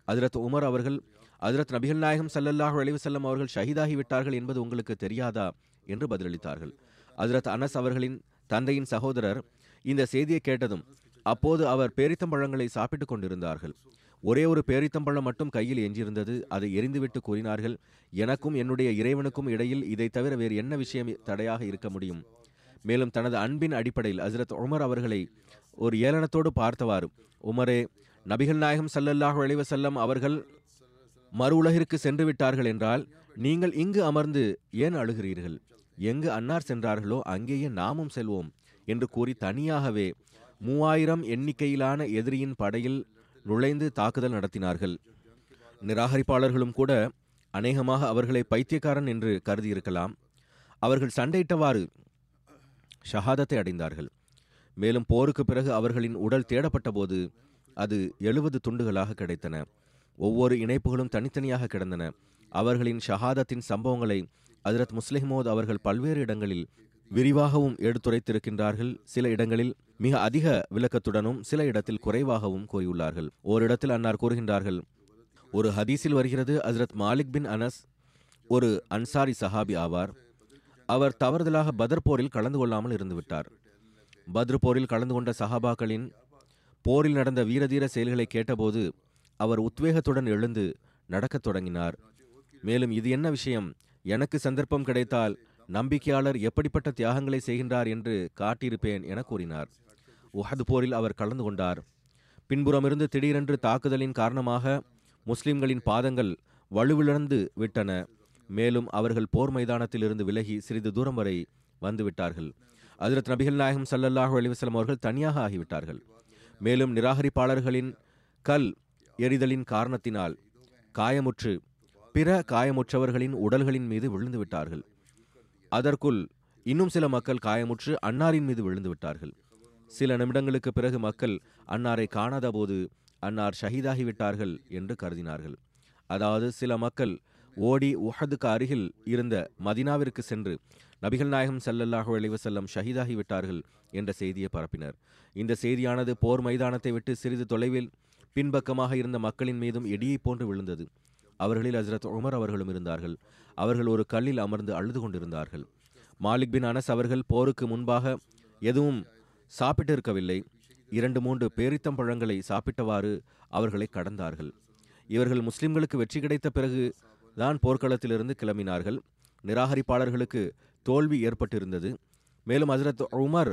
ஹசரத் உமர் அவர்கள் ஹசரத் நபிகள் நாயகம் சல்லல்லாஹ் அலிவசல்லம் அவர்கள் ஷஹீதாகி விட்டார்கள் என்பது உங்களுக்கு தெரியாதா? என்று பதிலளித்தார்கள். ஹசரத் அனஸ் அவர்களின் தந்தையின் சகோதரர் இந்த செய்தியை கேட்டதும் அப்போது அவர் பேரித்தம்பழங்களை சாப்பிட்டுக் கொண்டிருந்தார்கள். ஒரே ஒரு பேரித்தம்பழம் மட்டும் கையில் எஞ்சியிருந்தது. அதை எரிந்துவிட்டு கூறினார்கள் எனக்கும் என்னுடைய இறைவனுக்கும் இடையில் இதை தவிர வேறு என்ன விஷயம் தடையாக இருக்க முடியும்? மேலும் தனது அன்பின் அடிப்படையில் ஹசரத் உமர் அவர்களை ஒரு ஏளனத்தோடு பார்த்தவாறு உமரே நபிகள் நாயகம் சல்லல்லாஹ் அலைஹி செல்லம் அவர்கள் மறு உலகிற்கு சென்று விட்டார்கள் என்றால் நீங்கள் இங்கு அமர்ந்து ஏன் அழுகிறீர்கள்? எங்கு அன்னார் சென்றார்களோ அங்கேயே நாமும் செல்வோம் என்று கூறி தனியாகவே மூவாயிரம் எண்ணிக்கையிலான எதிரியின் படையில் நுழைந்து தாக்குதல் நடத்தினார்கள். நிராகரிப்பாளர்களும் கூட அநேகமாக அவர்களை பைத்தியக்காரன் என்று கருதியிருக்கலாம். அவர்கள் சண்டையிட்டவாறு ஷஹாதத்தை அடைந்தார்கள். மேலும் போருக்கு பிறகு அவர்களின் உடல் தேடப்பட்டபோது அது எழுபது துண்டுகளாக கிடைத்தன. ஒவ்வொரு இணைப்புகளும் தனித்தனியாக கிடந்தன. அவர்களின் ஷஹாதத்தின் சம்பவங்களை ஹஜரத் முஸ்லிமோத் அவர்கள் பல்வேறு இடங்களில் விரிவாகவும் எடுத்துரைத்திருக்கின்றார்கள். சில இடங்களில் மிக அதிக விளக்கத்துடனும் சில இடத்தில் குறைவாகவும் கூறியுள்ளார்கள். ஓரிடத்தில் அன்னார் கூறுகின்றார்கள் ஒரு ஹதீஸில் வருகிறது ஹசரத் மாலிக் பின் அனஸ் ஒரு அன்சாரி சஹாபி ஆவார். அவர் தவறுதலாக பதர் போரில் கலந்து கொள்ளாமல் இருந்துவிட்டார் பத்ர் போரில் கலந்து கொண்ட சஹாபாக்களின் போரில் நடந்த வீரதீர செயல்களை கேட்டபோது அவர் உத்வேகத்துடன் எழுந்து நடக்கத் தொடங்கினார். மேலும் இது என்ன விஷயம்? எனக்கு சந்தர்ப்பம் கிடைத்தால் நம்பிக்கையாளர் எப்படிப்பட்ட தியாகங்களை செய்கின்றார் என்று காட்டியிருப்பேன் என கூறினார். உஹது போரில் அவர் கலந்து கொண்டார். பின்புறமிருந்து திடீரென்று தாக்குதலின் காரணமாக முஸ்லிம்களின் பாதங்கள் வலுவிழந்து விட்டன. மேலும் அவர்கள் போர் மைதானத்திலிருந்து விலகி சிறிது தூரம் வரை வந்துவிட்டார்கள் ஹஜரத் நபிகள் நாயகம் சல்லல்லாஹு அலிவசலம் அவர்கள் தனியாக ஆகிவிட்டார்கள். மேலும் நிராகரிப்பாளர்களின் கல் எறிதலின் காரணத்தினால் காயமுற்று பிற காயமுற்றவர்களின் உடல்களின் மீது விழுந்து விட்டார்கள். அதற்குள் இன்னும் சில மக்கள் காயமுற்று அன்னாரின் மீது விழுந்து விட்டார்கள். சில நிமிடங்களுக்கு பிறகு மக்கள் அன்னாரை காணாத போது அன்னார் ஷஹீதாகிவிட்டார்கள் என்று கருதினார்கள். அதாவது சில மக்கள் ஓடி உஹதுக்கு அருகில் இருந்த மதினாவிற்கு சென்று நபிகள் நாயகம் ஸல்லல்லாஹு அலைஹி வஸல்லம் ஷஹீதாகிவிட்டார்கள் என்ற செய்தியை பரப்பினர். இந்த செய்தியானது போர் மைதானத்தை விட்டு சிறிது தொலைவில் பின்பக்கமாக இருந்த மக்களின் மீதும் இடியைப் போன்று விழுந்தது. அவர்களில் ஹசரத் உமர் அவர்களும் இருந்தார்கள். அவர்கள் ஒரு கல்லில் அமர்ந்து அழுது கொண்டிருந்தார்கள் மாலிக் பின் அனஸ் அவர்கள் போருக்கு முன்பாக எதுவும் சாப்பிட்டிருக்கவில்லை. இரண்டு மூன்று பேரித்தம் பழங்களை சாப்பிட்டவாறு அவர்களை கடந்தார்கள். இவர்கள் முஸ்லிம்களுக்கு வெற்றி கிடைத்த பிறகு தான் போர்க்களத்திலிருந்து கிளம்பினார்கள். நிராகரிப்பாளர்களுக்கு தோல்வி ஏற்பட்டிருந்தது. மேலும் ஹசரத் உமர்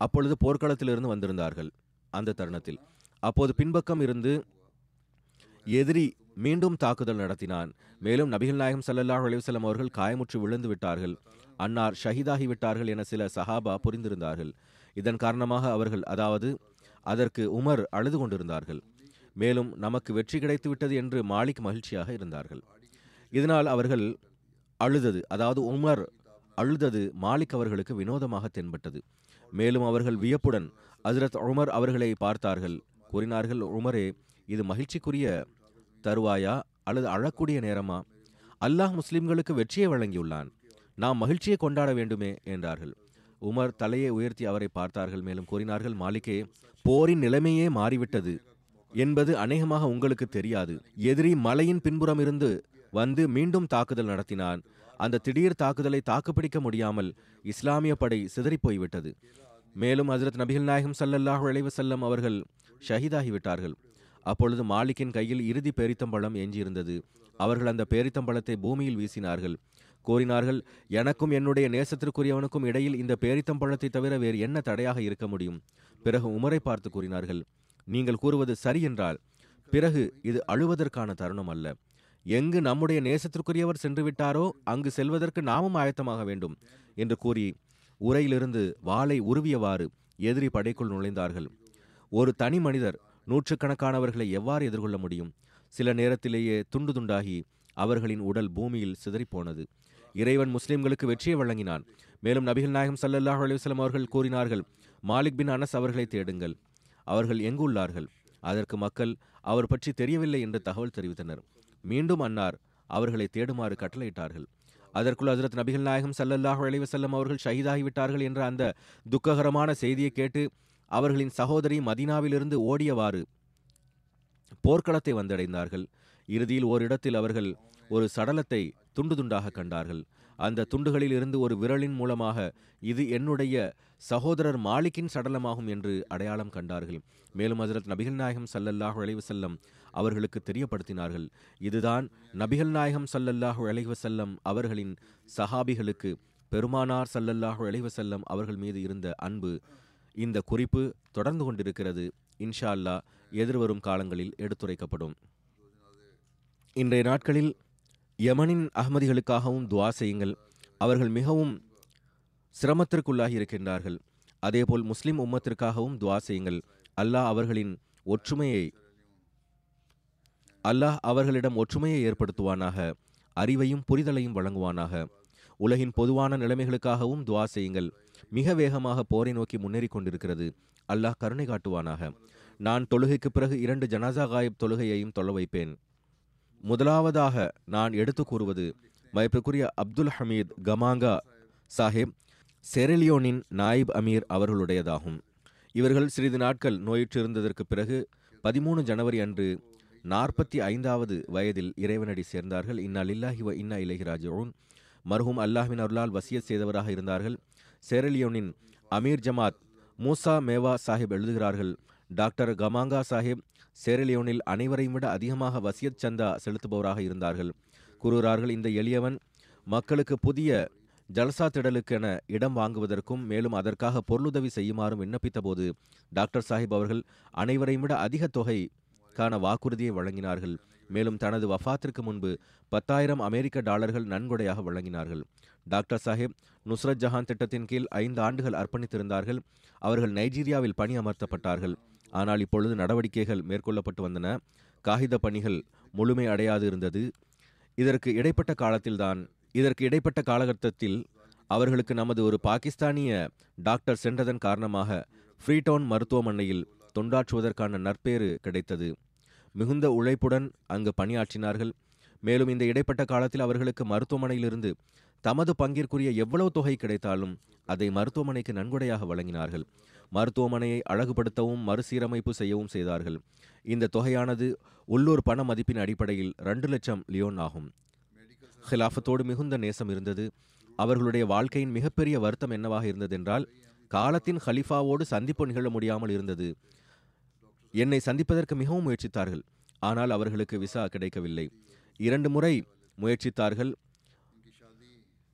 அப்பொழுது போர்க்களத்திலிருந்து வந்திருந்தார்கள். அந்த தருணத்தில் அப்போது பின்பக்கம் இருந்து எதிரி மீண்டும் தாக்குதல் நடத்தினான். மேலும் நபிகள் நாயகம் சல்லல்லாஹ் அலைஹி அவர்கள் காயமுற்று விழுந்து விட்டார்கள். அன்னார் ஷஹீதாகி விட்டார்கள் என சில சஹாபா புரிந்திருந்தார்கள். இதன் காரணமாக அவர்கள் அதாவது அதற்கு உமர் அழுது கொண்டிருந்தார்கள். மேலும் நமக்கு வெற்றி கிடைத்து விட்டது என்று மாலிக் மகிழ்ச்சியாக இருந்தார்கள். இதனால் அவர்கள் அழுதது அதாவது உமர் அழுதது மாலிக் அவர்களுக்கு வினோதமாக தென்பட்டது. மேலும் அவர்கள் வியப்புடன் ஹஜரத் உமர் அவர்களை பார்த்தார்கள். கூறினார்கள் உமரே இது மகிழ்ச்சிக்குரிய தருவாயா அல்லது அழக்கூடிய நேரமா? அல்லாஹ் முஸ்லிம்களுக்கு வெற்றியை வழங்கியுள்ளான். நாம் மகிழ்ச்சியை கொண்டாட வேண்டுமே என்றார்கள். உமர் தலையை உயர்த்தி அவரை பார்த்தார்கள். மேலும் கூறினார்கள் மாலிகே போரின் நிலைமையே மாறிவிட்டது என்பது அநேகமாக உங்களுக்கு தெரியாது. எதிரி மலையின் பின்புறம் இருந்து வந்து மீண்டும் தாக்குதல் நடத்தினான். அந்த திடீர் தாக்குதலை தாக்குப்பிடிக்க முடியாமல் இஸ்லாமிய படை சிதறிப் போய்விட்டது மேலும் ஹசரத் நபிகள் நாயகம் சல்லல்லாஹு அலைவசல்லம் அவர்கள் ஷஹீதாகிவிட்டார்கள் அப்பொழுது மாலிக்கின் கையில் இறுதி பேரித்தம்பழம் எஞ்சியிருந்தது அவர்கள் அந்த பேரித்தம்பழத்தை பூமியில் வீசினார்கள். கூறினார்கள் எனக்கும் என்னுடைய நேசத்திற்குரியவனுக்கும் இடையில் இந்த பேரித்தம்பழத்தை தவிர வேறு என்ன தடையாக இருக்க முடியும்? பிறகு உமரை பார்த்து கூறினார்கள் நீங்கள் கூறுவது சரி என்றால் பிறகு இது அழுவதற்கான தருணம் அல்ல. எங்கு நம்முடைய நேசத்திற்குரியவர் சென்று விட்டாரோ அங்கு செல்வதற்கு நாமும் ஆயத்தமாக வேண்டும் என்று கூறி உரையிலிருந்து வாளை உருவியவாறு எதிரி படைக்குள் நுழைந்தார்கள். ஒரு தனி மனிதர் நூற்றுக்கணக்கானவர்களை எவ்வாறு எதிர்கொள்ள முடியும்? சில நேரத்திலேயே துண்டு துண்டாகி அவர்களின் உடல் பூமியில் சிதறிப்போனது. இறைவன் முஸ்லிம்களுக்கு வெற்றியை வழங்கினான். மேலும் நபிகள் நாயகம் சல்லல்லாஹ் அலுவலம் அவர்கள் கூறினார்கள் மாலிக் பின் அனஸ் அவர்களை தேடுங்கள். அவர்கள் எங்கு உள்ளார்கள் அதற்கு மக்கள் அவர் பற்றி தெரியவில்லை என்று தகவல் தெரிவித்தனர். மீண்டும் அன்னார் அவர்களை தேடுமாறு கட்டளையிட்டார்கள். அதற்குள் ஹஜரத் நபிகள் நாயகம் சல்லல்லாஹ் அலைவசல்லம் அவர்கள் ஷஹீதாகிவிட்டார்கள் என்ற அந்த துக்ககரமான செய்தியை கேட்டு அவர்களின் சகோதரி மதீனாவிலிருந்து ஓடியவாறு போர்க்களத்தை வந்தடைந்தார்கள். இறுதியில் ஓரிடத்தில் அவர்கள் ஒரு சடலத்தை துண்டு துண்டாக கண்டார்கள். அந்த துண்டுகளில் இருந்து ஒரு விரலின் மூலமாக இது என்னுடைய சகோதரர் மாலிக்கின் சடலமாகும் என்று அடையாளம் கண்டார்கள். மேலும் ஹஜரத் நபிகள் நாயகம் ஸல்லல்லாஹு அலைஹி அவர்களுக்கு தெரியப்படுத்தினார்கள். இதுதான் நபிகள் நாயகம் ஸல்லல்லாஹு அலைஹி அவர்களின் சஹாபிகளுக்கு பெருமானார் ஸல்லல்லாஹு அலைஹி அவர்கள் மீது இருந்த அன்பு. இந்த குறிப்பு தொடர்ந்து கொண்டிருக்கிறது. இன்ஷா அல்லாஹ் எதிர்வரும் காலங்களில் எடுத்துரைக்கப்படும். இன்றைய நாட்களில் யமனின் அகமதிகளுக்காகவும் துவா செய்யுங்கள். அவர்கள் மிகவும் சிரமத்திற்குள்ளாகி இருக்கின்றார்கள். அதேபோல் முஸ்லிம் உம்மத்திற்காகவும் துவா செய்யுங்கள். அல்லாஹ் அவர்களின் ஒற்றுமையை அல்லாஹ் அவர்களிடம் ஒற்றுமையை ஏற்படுத்துவானாக. அறிவையும் புரிதலையும் வழங்குவானாக. உலகின் பொதுவான நிலைமைகளுக்காகவும் துவா செய்யுங்கள். மிக வேகமாக போரை நோக்கி முன்னேறி கொண்டிருக்கிறது. அல்லாஹ் கருணை காட்டுவானாக. நான் தொழுகைக்கு பிறகு இரண்டு ஜனாசா காயிப் தொழுகையையும் தொல்ல வைப்பேன். முதலாவதாக நான் எடுத்து கூறுவது மயப்புக்குரிய அப்துல் ஹமீத் கமாங்கா சாஹிப் செரலியோனின் நாயிப் அமீர் அவர்களுடையதாகும். இவர்கள் சிறிது நாட்கள் நோயுற்றிருந்ததற்கு பிறகு பதிமூணு ஜனவரி அன்று நாற்பத்தி ஐந்தாவது வயதில் இறைவனடி சேர்ந்தார்கள். இன்னா லில்லாஹி வ இன்னா இலஹி ராஜிஊன். மர்ஹூம் அருளால் வசியத் செய்தவராக இருந்தார்கள். செரலியோனின் அமீர் ஜமாத் மூசா மேவா சாஹிப் எழுதுகிறார்கள். டாக்டர் கமாங்கா சாஹிப் சேரலியோனில் அனைவரையும் விட அதிகமாக வசியத் சந்தா செலுத்துபவராக இருந்தார்கள். கூறுகிறார்கள் இந்த எளியவன் மக்களுக்கு புதிய ஜல்சா திடலுக்கென இடம் வாங்குவதற்கும் மேலும் அதற்காக பொருளுதவி செய்யுமாறும் விண்ணப்பித்தபோது டாக்டர் சாஹிப் அவர்கள் அனைவரையும் விட அதிக தொகைக்கான வாக்குறுதியை வழங்கினார்கள். மேலும் தனது வஃபாத்திற்கு முன்பு பத்தாயிரம் அமெரிக்க டாலர்கள் நன்கொடையாக வழங்கினார்கள். டாக்டர் சாஹிப் நுஸ்ரத் ஜஹான் திட்டத்தின் கீழ் ஐந்து ஆண்டுகள் அர்ப்பணித்திருந்தார்கள். அவர்கள் நைஜீரியாவில் பணி அமர்த்தப்பட்டார்கள். ஆனால் இப்பொழுது நடவடிக்கைகள் மேற்கொள்ளப்பட்டு வந்தன. காகித பணிகள் முழுமை அடையாது இருந்தது இதற்கு இடைப்பட்ட காலத்தில்தான் இதற்கு இடைப்பட்ட காலகட்டத்தில் அவர்களுக்கு நமது ஒரு பாகிஸ்தானிய டாக்டர் சென்றதன் காரணமாக ஃப்ரீடவுன் மருத்துவமனையில் தொண்டாற்றுவதற்கான நற்பேறு கிடைத்தது. மிகுந்த உழைப்புடன் அங்கு பணியாற்றினார்கள். மேலும் இந்த இடைப்பட்ட காலத்தில் அவர்களுக்கு மருத்துவமனையிலிருந்து தமது பங்கிற்குரிய எவ்வளவு தொகை கிடைத்தாலும் அதை மருத்துவமனைக்கு நன்கொடையாக வழங்கினார்கள். மருத்துவமனையை அழகுபடுத்தவும் மறுசீரமைப்பு செய்யவும் செய்தார்கள். இந்த தொகையானது உள்ளூர் பண மதிப்பின் அடிப்படையில் ரெண்டு லட்சம் லியோன் ஆகும். ஹிலாஃபத்தோடு மிகுந்த நேசம் இருந்தது. அவர்களுடைய வாழ்க்கையின் மிகப்பெரிய வருத்தம் என்னவாக இருந்ததென்றால் காலத்தின் ஹலிஃபாவோடு சந்திப்பு நிகழ முடியாமல் இருந்தது. என்னை சந்திப்பதற்கு மிகவும் முயற்சித்தார்கள். ஆனால் அவர்களுக்கு விசா கிடைக்கவில்லை. இரண்டு முறை முயற்சித்தார்கள்.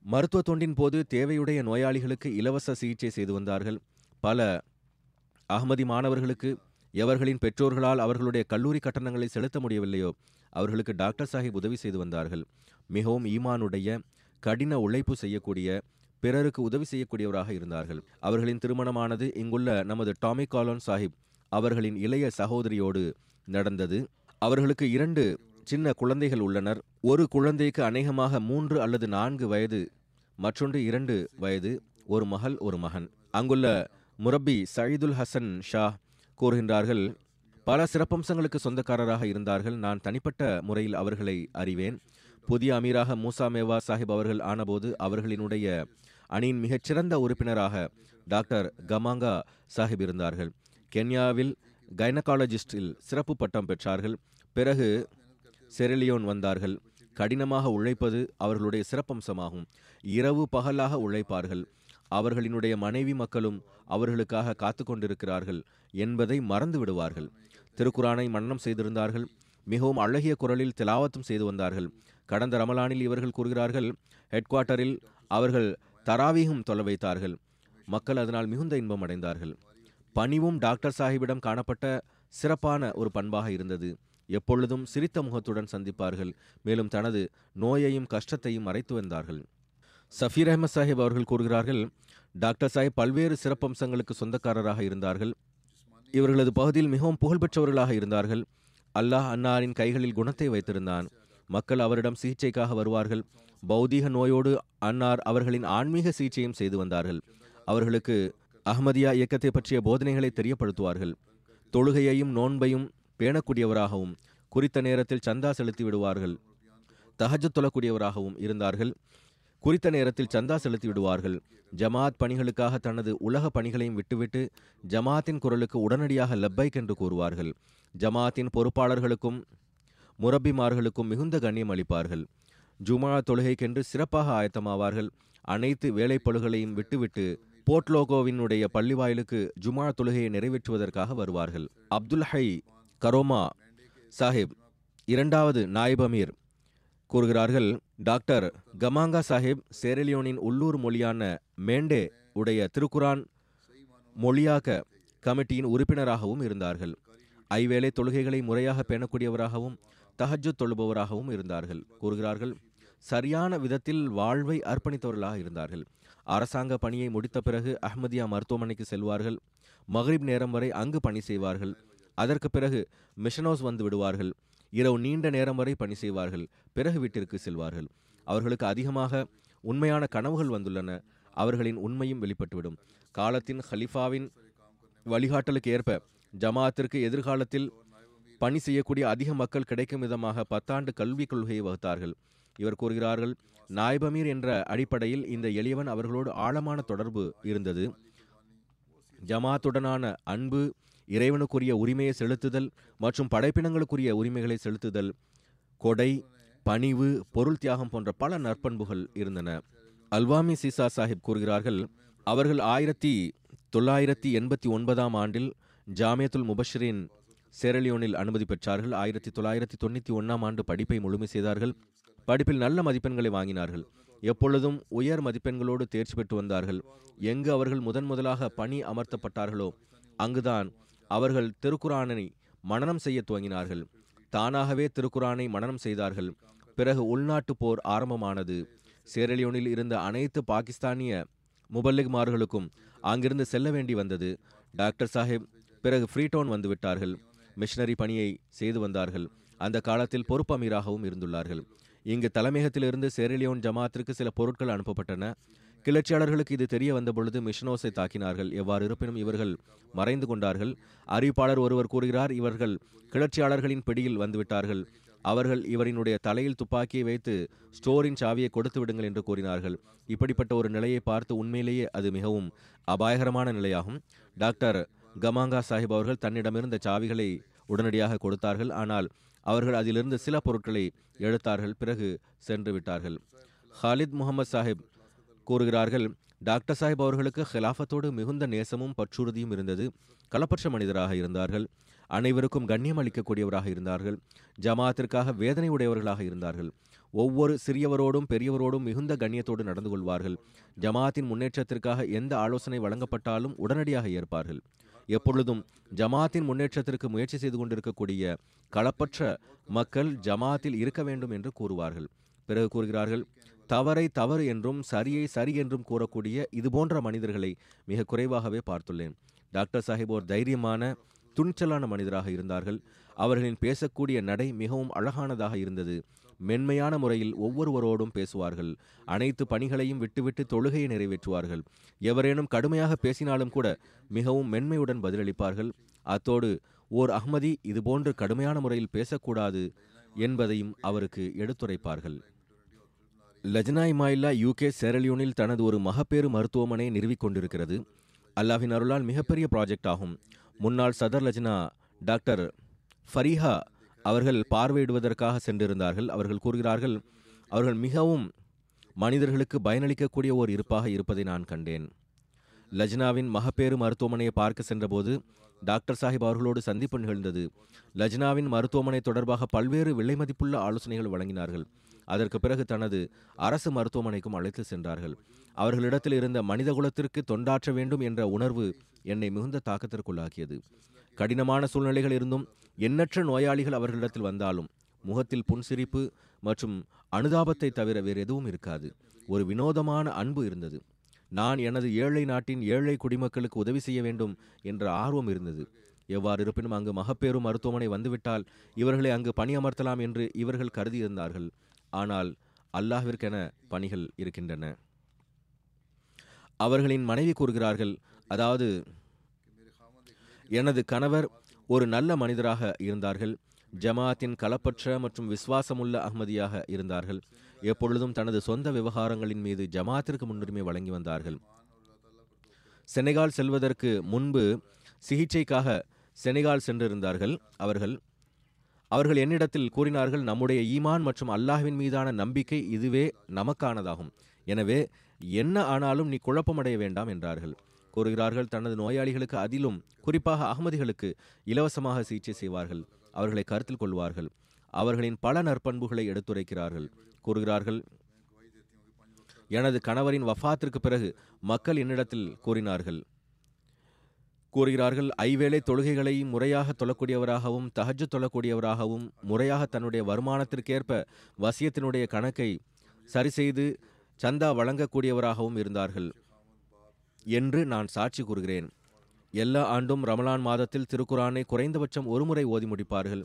மருத்துவ தொண்டின் போது தேவையுடைய நோயாளிகளுக்கு இலவச சிகிச்சை செய்து வந்தார்கள். பல அகமதி மாணவர்களுக்கு எவர்களின் பெற்றோர்களால் அவர்களுடைய கல்லூரி கட்டணங்களை செலுத்த முடியவில்லையோ அவர்களுக்கு டாக்டர் சாஹிப் உதவி செய்து வந்தார்கள். மிகவும் ஈமானுடைய கடின உழைப்பு செய்யக்கூடிய பிறருக்கு உதவி செய்யக்கூடியவராக இருந்தார்கள். அவர்களின் திருமணமானது இங்குள்ள நமது டாமி காலோன் சாஹிப் அவர்களின் இளைய சகோதரியோடு நடந்தது. அவர்களுக்கு இரண்டு சின்ன குழந்தைகள் உள்ளனர். ஒரு குழந்தைக்கு அநேகமாக மூன்று அல்லது நான்கு வயது மற்றொன்று இரண்டு வயது ஒரு மகள் ஒரு மகன். அங்குள்ள முரப்பி சயீதுல் ஹசன் ஷா கூறுகின்றார்கள் பல சிறப்பம்சங்களுக்கு சொந்தக்காரராக இருந்தார்கள். நான் தனிப்பட்ட முறையில் அவர்களை அறிவேன். புதிய அமீராக மூசா மேவா சாஹிப் அவர்கள் ஆனபோது அவர்களினுடைய அணியின் மிகச்சிறந்த உறுப்பினராக டாக்டர் கமாங்கா சாஹிப் இருந்தார்கள். கென்யாவில் கைனகாலஜிஸ்டில் சிறப்பு பட்டம் பெற்றார்கள். பிறகு செரிலியோன் வந்தார்கள். கடினமாக உழைப்பது அவர்களுடைய சிறப்பம்சமாகும். இரவு பகலாக உழைப்பார்கள். அவர்களினுடைய மனைவி மக்களும் அவர்களுக்காக காத்து கொண்டிருக்கிறார்கள் என்பதை மறந்து விடுவார்கள். திருக்குரானை மன்னம் செய்திருந்தார்கள். மிகவும் அழகிய குரலில் திலாவத்தும் செய்து வந்தார்கள். கடந்த ரமலானில் இவர்கள் கூறுகிறார்கள் ஹெட் குவார்ட்டரில் அவர்கள் தராவீகம் தொலை வைத்தார்கள். மக்கள் அதனால் மிகுந்த இன்பம் அடைந்தார்கள். பணிவும் டாக்டர் சாஹிப்பிடம் காணப்பட்ட சிறப்பான ஒரு பண்பாக இருந்தது. எப்பொழுதும் சிரித்த முகத்துடன் சந்திப்பார்கள். மேலும் தனது நோயையும் கஷ்டத்தையும் மறைத்து வந்தார்கள். சஃபீர் அஹமத் சாஹிப் அவர்கள் கூறுகிறார்கள் டாக்டர் சாஹிப் பல்வேறு சிறப்பம்சங்களுக்கு சொந்தக்காரராக இருந்தார்கள். இவர்களது பகுதியில் மிகவும் புகழ்பெற்றவர்களாக இருந்தார்கள். அல்லாஹ் அன்னாரின் கைகளில் குணத்தை வைத்திருந்தான். மக்கள் அவரிடம் சிகிச்சைக்காக வருவார்கள். பௌதீக நோயோடு அன்னார் அவர்களின் ஆன்மீக சிகிச்சையும் செய்து வந்தார்கள். அவர்களுக்கு அஹ்மதியா இயக்கத்தை பற்றிய போதனைகளை தெரியப்படுத்துவார்கள். தொழுகையையும் நோன்பையும் பேணக்கூடியவராகவும் குறித்த நேரத்தில் சந்தா செலுத்தி விடுவார்கள். தஹஜ் தொழக்கூடியவராகவும் இருந்தார்கள். குறித்த நேரத்தில் சந்தா செலுத்தி விடுவார்கள். ஜமாத் பணிகளுக்காக தனது உலக பணிகளையும் விட்டுவிட்டு ஜமாத்தின் குரலுக்கு உடனடியாக லப்பைக் என்று கூறுவார்கள். ஜமாத்தின் பொறுப்பாளர்களுக்கும் முரப்பிமார்களுக்கும் மிகுந்த கண்ணியம் அளிப்பார்கள். ஜுமா தொழுகைக்கென்று சிறப்பாக ஆயத்தமாவார்கள். அனைத்து வேலைப்பழுகளையும் விட்டுவிட்டு போர்ட்லோகோவினுடைய பள்ளிவாயிலுக்கு ஜுமா தொழுகையை நிறைவேற்றுவதற்காக வருவார்கள். அப்துல் ஹை கரோமா சாஹிப் இரண்டாவது நாயிப் அமீர் கூறுகிறார்கள் டாக்டர் கமாங்கா சாஹிப் சேரலியோனின் உள்ளூர் மொழியான மேண்டே உடைய திருக்குரான் மொழியாக்க கமிட்டியின் உறுப்பினராகவும் இருந்தார்கள். ஐவேளை தொழுகைகளை முறையாக பேணக்கூடியவராகவும் தஹஜு தொழுபவராகவும் இருந்தார்கள். கூறுகிறார்கள் சரியான விதத்தில் வாழ்வை அர்ப்பணித்தவர்களாக இருந்தார்கள். அரசாங்க பணியை முடித்த பிறகு அஹ்மதியா மருத்துவமனைக்கு செல்வார்கள். மக்ரிப் நேரம் வரை அங்கு பணி செய்வார்கள். அதற்கு பிறகு மிஷனோஸ் வந்து விடுவார்கள். இரவு நீண்ட நேரம் வரை பணி செய்வார்கள். பிறகு வீட்டிற்கு செல்வார்கள். அவர்களுக்கு அதிகமாக உண்மையான கனவுகள் வந்துள்ளன. அவர்களின் உண்மையும் வெளிப்பட்டுவிடும். காலத்தின் ஹலிஃபாவின் வழிகாட்டலுக்கு ஏற்ப ஜமாஅத்திற்கு எதிர்காலத்தில் பணி செய்யக்கூடிய அதிக மக்கள் கிடைக்கும் விதமாக பத்தாண்டு கல்விக் கொள்கையை வகுத்தார்கள். இவர் கூறுகிறார்கள் நாய்பமீர் என்ற அடிப்படையில் இந்த எளியவன் அவர்களோடு ஆழமான தொடர்பு இருந்தது. ஜமாத்துடனான அன்பு இறைவனுக்குரிய உரிமையை செலுத்துதல் மற்றும் படைப்பினங்களுக்குரிய உரிமைகளை செலுத்துதல் கொடை பணிவு பொருள் தியாகம் போன்ற பல நற்பண்புகள் இருந்தன. அல்வாமி சீசா சாஹிப் கூறுகிறார்கள் அவர்கள் ஆயிரத்தி தொள்ளாயிரத்தி எண்பத்தி ஒன்பதாம் ஆண்டில் ஜாமியத்துல் முபஷரின் சேரலியோனில் அனுமதி பெற்றார்கள். ஆயிரத்தி தொள்ளாயிரத்தி தொண்ணூற்றி ஒன்றாம் ஆண்டு படிப்பை முழுமை செய்தார்கள். படிப்பில் நல்ல மதிப்பெண்களை வாங்கினார்கள். எப்பொழுதும் உயர் மதிப்பெண்களோடு தேர்ச்சி பெற்று வந்தார்கள். எங்கு அவர்கள் முதன் முதலாக பணி அமர்த்தப்பட்டார்களோ அங்குதான் அவர்கள் திருக்குரானை மனனம் செய்ய துவங்கினார்கள். தானாகவே திருக்குரானை மனனம் செய்தார்கள். பிறகு உள்நாட்டு போர் ஆரம்பமானது. சேரலியோனில் இருந்த அனைத்து பாகிஸ்தானிய முபல்லிக்மார்களுக்கும் அங்கிருந்து செல்ல வேண்டி வந்தது. டாக்டர் சாஹிப் பிறகு ஃப்ரீடவுன் வந்துவிட்டார்கள். மிஷனரி பணியை செய்து வந்தார்கள். அந்த காலத்தில் பொறுப்பு அமீராகவும் இருந்துள்ளார்கள். இங்கு தலைமையகத்திலிருந்து செரிலியோன் ஜமாத்திற்கு சில பொருட்கள் அனுப்பப்பட்டன. கிளர்ச்சியாளர்களுக்கு இது தெரிய வந்தபொழுது மிஷனோஸை தாக்கினார்கள். எவ்வாறு இருப்பினும் இவர்கள் மறைந்து கொண்டார்கள். அறிவிப்பாளர் ஒருவர் கூறுகிறார் இவர்கள் கிளர்ச்சியாளர்களின் பிடியில் வந்துவிட்டார்கள். அவர்கள் இவரினுடைய தலையில் துப்பாக்கியை வைத்து ஸ்டோரின் சாவியை கொடுத்து விடுங்கள் என்று கூறினார்கள். இப்படிப்பட்ட ஒரு நிலையை பார்த்து உண்மையிலேயே அது மிகவும் அபாயகரமான நிலையாகும். டாக்டர் கமாங்கா சாஹிப் அவர்கள் தன்னிடமிருந்த சாவிகளை உடனடியாக கொடுத்தார்கள். ஆனால் அவர்கள் அதிலிருந்து சில பொருட்களை எடுத்தார்கள் பிறகு சென்று விட்டார்கள். ஹாலித் முகமது சாஹிப் கூறுகிறார்கள் டாக்டர் சாஹிப் அவர்களுக்கு ஹிலாஃபத்தோடு மிகுந்த நேசமும் பற்றுறுதியும் இருந்தது. களப்பற்ற மனிதராக இருந்தார்கள். அனைவருக்கும் கண்ணியம் அளிக்கக்கூடியவராக இருந்தார்கள். ஜமாத்திற்காக வேதனை உடையவர்களாக இருந்தார்கள். ஒவ்வொரு சிறியவரோடும் பெரியவரோடும் மிகுந்த கண்ணியத்தோடு நடந்து கொள்வார்கள். ஜமாத்தின் முன்னேற்றத்திற்காக எந்த ஆலோசனை வழங்கப்பட்டாலும் உடனடியாக ஏற்பார்கள். எப்பொழுதும் ஜமாத்தின் முன்னேற்றத்திற்கு முயற்சி செய்து கொண்டிருக்கக்கூடிய களப்பற்ற மக்கள் ஜமாத்தில் இருக்க வேண்டும் என்று கூறுவார்கள். பிறகு கூறுகிறார்கள் தவறை தவறு என்றும் சரியை சரி என்றும் கூறக்கூடிய இதுபோன்ற மனிதர்களை மிக குறைவாகவே பார்த்துள்ளேன். டாக்டர் சாஹிப் ஓர் தைரியமான துணிச்சலான மனிதராக இருந்தார்கள். அவர்களின் பேசக்கூடிய நடை மிகவும் அழகானதாக இருந்தது. மென்மையான முறையில் ஒவ்வொருவரோடும் பேசுவார்கள். அனைத்து பணிகளையும் விட்டுவிட்டு தொழுகையை நிறைவேற்றுவார்கள். எவரேனும் கடுமையாக பேசினாலும் கூட மிகவும் மென்மையுடன் பதிலளிப்பார்கள். அத்தோடு ஓர் அஹ்மதி இதுபோன்று கடுமையான முறையில் பேசக்கூடாது என்பதையும் அவருக்கு எடுத்துரைப்பார்கள். லஜ்னா இமாயில்லா யூகே செரலியோனில் தனது ஒரு மகப்பேறு மருத்துவமனையை நிறுவிக்கொண்டிருக்கிறது அல்லாஹின் அருளால் மிகப்பெரிய ப்ராஜெக்ட் ஆகும். முன்னாள் சதர் லஜ்னா டாக்டர் ஃபரீஹா அவர்கள் பார்வையிடுவதற்காக சென்றிருந்தார்கள். அவர்கள் கூறுகிறார்கள் அவர்கள் மிகவும் மனிதர்களுக்கு பயனளிக்கக்கூடிய ஓர் இருப்பாக இருப்பதை நான் கண்டேன். லஜ்னாவின் மகப்பேறு மருத்துவமனையை பார்க்க சென்றபோது டாக்டர் சாஹிப் அவர்களோடு சந்திப்பு நிகழ்ந்தது. லஜ்னாவின் மருத்துவமனை தொடர்பாக பல்வேறு விலை மதிப்புள்ள ஆலோசனைகள் வழங்கினார்கள். அதற்கு பிறகு தனது அரசு மருத்துவமனைக்கும் அழைத்து சென்றார்கள். அவர்களிடத்தில் இருந்த மனிதகுலத்திற்கு தொண்டாற்ற வேண்டும் என்ற உணர்வு என்னை மிகுந்த தாக்கத்திற்குள்ளாக்கியது. கடினமான சூழ்நிலைகள் இருந்தும் எண்ணற்ற நோயாளிகள் அவர்களிடத்தில் வந்தாலும் முகத்தில் புன்சிரிப்பு மற்றும் அனுதாபத்தை தவிர வேறு எதுவும் இருக்காது. ஒரு வினோதமான அன்பு இருந்தது. நான் எனது ஏழை நாட்டின் ஏழை குடிமக்களுக்கு உதவி செய்ய வேண்டும் என்ற ஆர்வம் இருந்தது. எவ்வாறு இருப்பினும் அங்கு மகப்பேறு மருத்துவமனை வந்துவிட்டால் இவர்களை அங்கு பணியமர்த்தலாம் என்று இவர்கள் கருதியிருந்தார்கள். ஆனால் அல்லாஹிற்கென பணிகள் இருக்கின்றன. அவர்களின் மனைவி கூறுகிறார்கள் அதாவது எனது கணவர் ஒரு நல்ல மனிதராக இருந்தார்கள். ஜமாத்தின் களப்பற்ற மற்றும் விசுவாசமுள்ள அகமதியாக இருந்தார்கள். எப்பொழுதும் தனது சொந்த விவகாரங்களின் மீது ஜமாத்திற்கு முன்னுரிமை வழங்கி வந்தார்கள். செனகால் செல்வதற்கு முன்பு சிகிச்சைக்காக செனகால் சென்றிருந்தார்கள். அவர்கள் அவர்கள் என்னிடத்தில் கூறினார்கள் நம்முடைய ஈமான் மற்றும் அல்லாஹ்வின் மீதான நம்பிக்கை இதுவே நமக்கானதாகும். எனவே என்ன ஆனாலும் நீ குழப்பமடைய வேண்டாம் என்றார்கள். கூறுகிறார்கள் தனது நோயாளிகளுக்கு அதிலும் குறிப்பாக அகமதிகளுக்கு இலவசமாக சிகிச்சை செய்வார்கள். அவர்களை கருத்தில் கொள்வார்கள். அவர்களின் பல நற்பண்புகளை எடுத்துரைக்கிறார்கள். கூறுகிறார்கள். எனது கணவரின் வஃத்திற்கு பிறகு மக்கள் என்னிடத்தில் கூறினார்கள். கூறுகிறார்கள் ஐவேளை தொழுகைகளை முறையாக தொழக்கூடியவராகவும் தகஜு தொழக்கூடியவராகவும் முறையாக தன்னுடைய வருமானத்திற்கேற்ப வசியத்தினுடைய கணக்கை சரி செய்து சந்தா வழங்கக்கூடியவராகவும் இருந்தார்கள். என்று நான் சாட்சி கூறுகிறேன். எல்லா ஆண்டும் ரமலான் மாதத்தில் திருக்குரானை குறைந்தபட்சம் ஒருமுறை ஓதி முடிப்பார்கள்.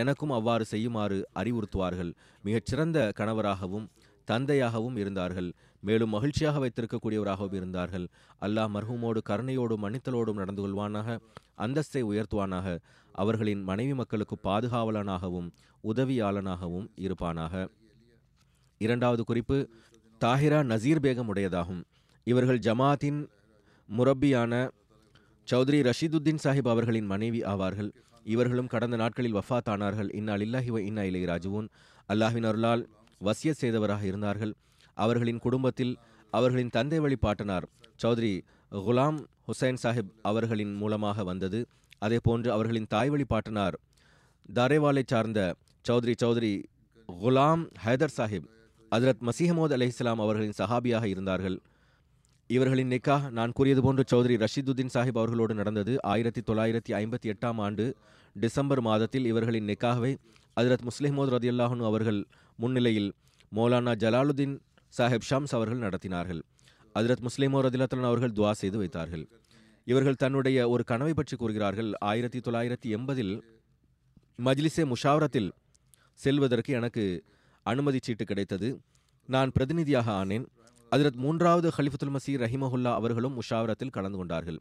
எனக்கும் அவ்வாறு செய்யுமாறு அறிவுறுத்துவார்கள். மிகச்சிறந்த கணவராகவும் தந்தையாகவும் இருந்தார்கள். மேலும் மகிழ்ச்சியாக வைத்திருக்கக்கூடியவராகவும் இருந்தார்கள். அல்லாஹ் மர்ஹூமோடு கருணையோடும் மன்னித்தலோடும் நடந்து கொள்வானாக அந்தஸ்தை உயர்த்துவானாக. அவர்களின் மனைவி மக்களுக்கு பாதுகாவலனாகவும் உதவியாளனாகவும் இருப்பானாக. இரண்டாவது குறிப்பு தாஹிரா நசீர் பேகம் உடையதாகும். இவர்கள் ஜமாத்தின் முரப்பியான சௌத்ரி ரஷீதுத்தீன் சாஹிப் அவர்களின் மனைவி ஆவார்கள். இவர்களும் கடந்த நாட்களில் வஃபாத் ஆனார்கள் இன்னா இல்லாஹி வ இன்னா இலை ராஜுவோன் அல்லாஹின் அருளால் வசிய செய்தவராக இருந்தார்கள். அவர்களின் குடும்பத்தில் அவர்களின் தந்தை வழி பாட்டனார். சௌத்ரி குலாம் ஹுசைன் சாஹிப் அவர்களின் மூலமாக வந்தது. அதே போன்று அவர்களின் தாய் வழி பாட்டனார். தாரேவாலை சார்ந்த சௌத்ரி சௌத்ரி குலாம் ஹைதர் சாஹிப் ஹஜரத் மசீஹமோத் இஸ்லாம் அவர்களின் சஹாபியாக இருந்தார்கள். இவர்களின் நிக்கா நான் கூறியது போன்று சௌத்ரி ரஷீதுத்தீன் சாஹிப் அவர்களோடு நடந்தது ஆயிரத்தி தொள்ளாயிரத்தி ஐம்பத்தி எட்டாம் ஆண்டு டிசம்பர் மாதத்தில் இவர்களின் நிக்காஹ்வை ஹஜரத் முஸ்லிமோத் ரதியுல்லாஹனு அவர்கள் முன்னிலையில் மௌலானா ஜலாலுதீன் சாஹிப் ஷம்ஸ் அவர்கள் நடத்தினார்கள். ஹஜரத் முஸ்லிமோ ரதிலத்தலன் அவர்கள் துவா செய்து வைத்தார்கள். இவர்கள் தன்னுடைய ஒரு கனவை பற்றி கூறுகிறார்கள். ஆயிரத்தி தொள்ளாயிரத்தி எண்பதில் மஜ்லிசே முஷாவரத்தில் செல்வதற்கு எனக்கு அனுமதி சீட்டு கிடைத்தது. நான் பிரதிநிதியாக ஆனேன். அதிரத் மூன்றாவது ஹலிஃபத்துல் மசீர் ரஹிமஹுல்லா அவர்களும் முஷாவரத்தில் கலந்து கொண்டார்கள்.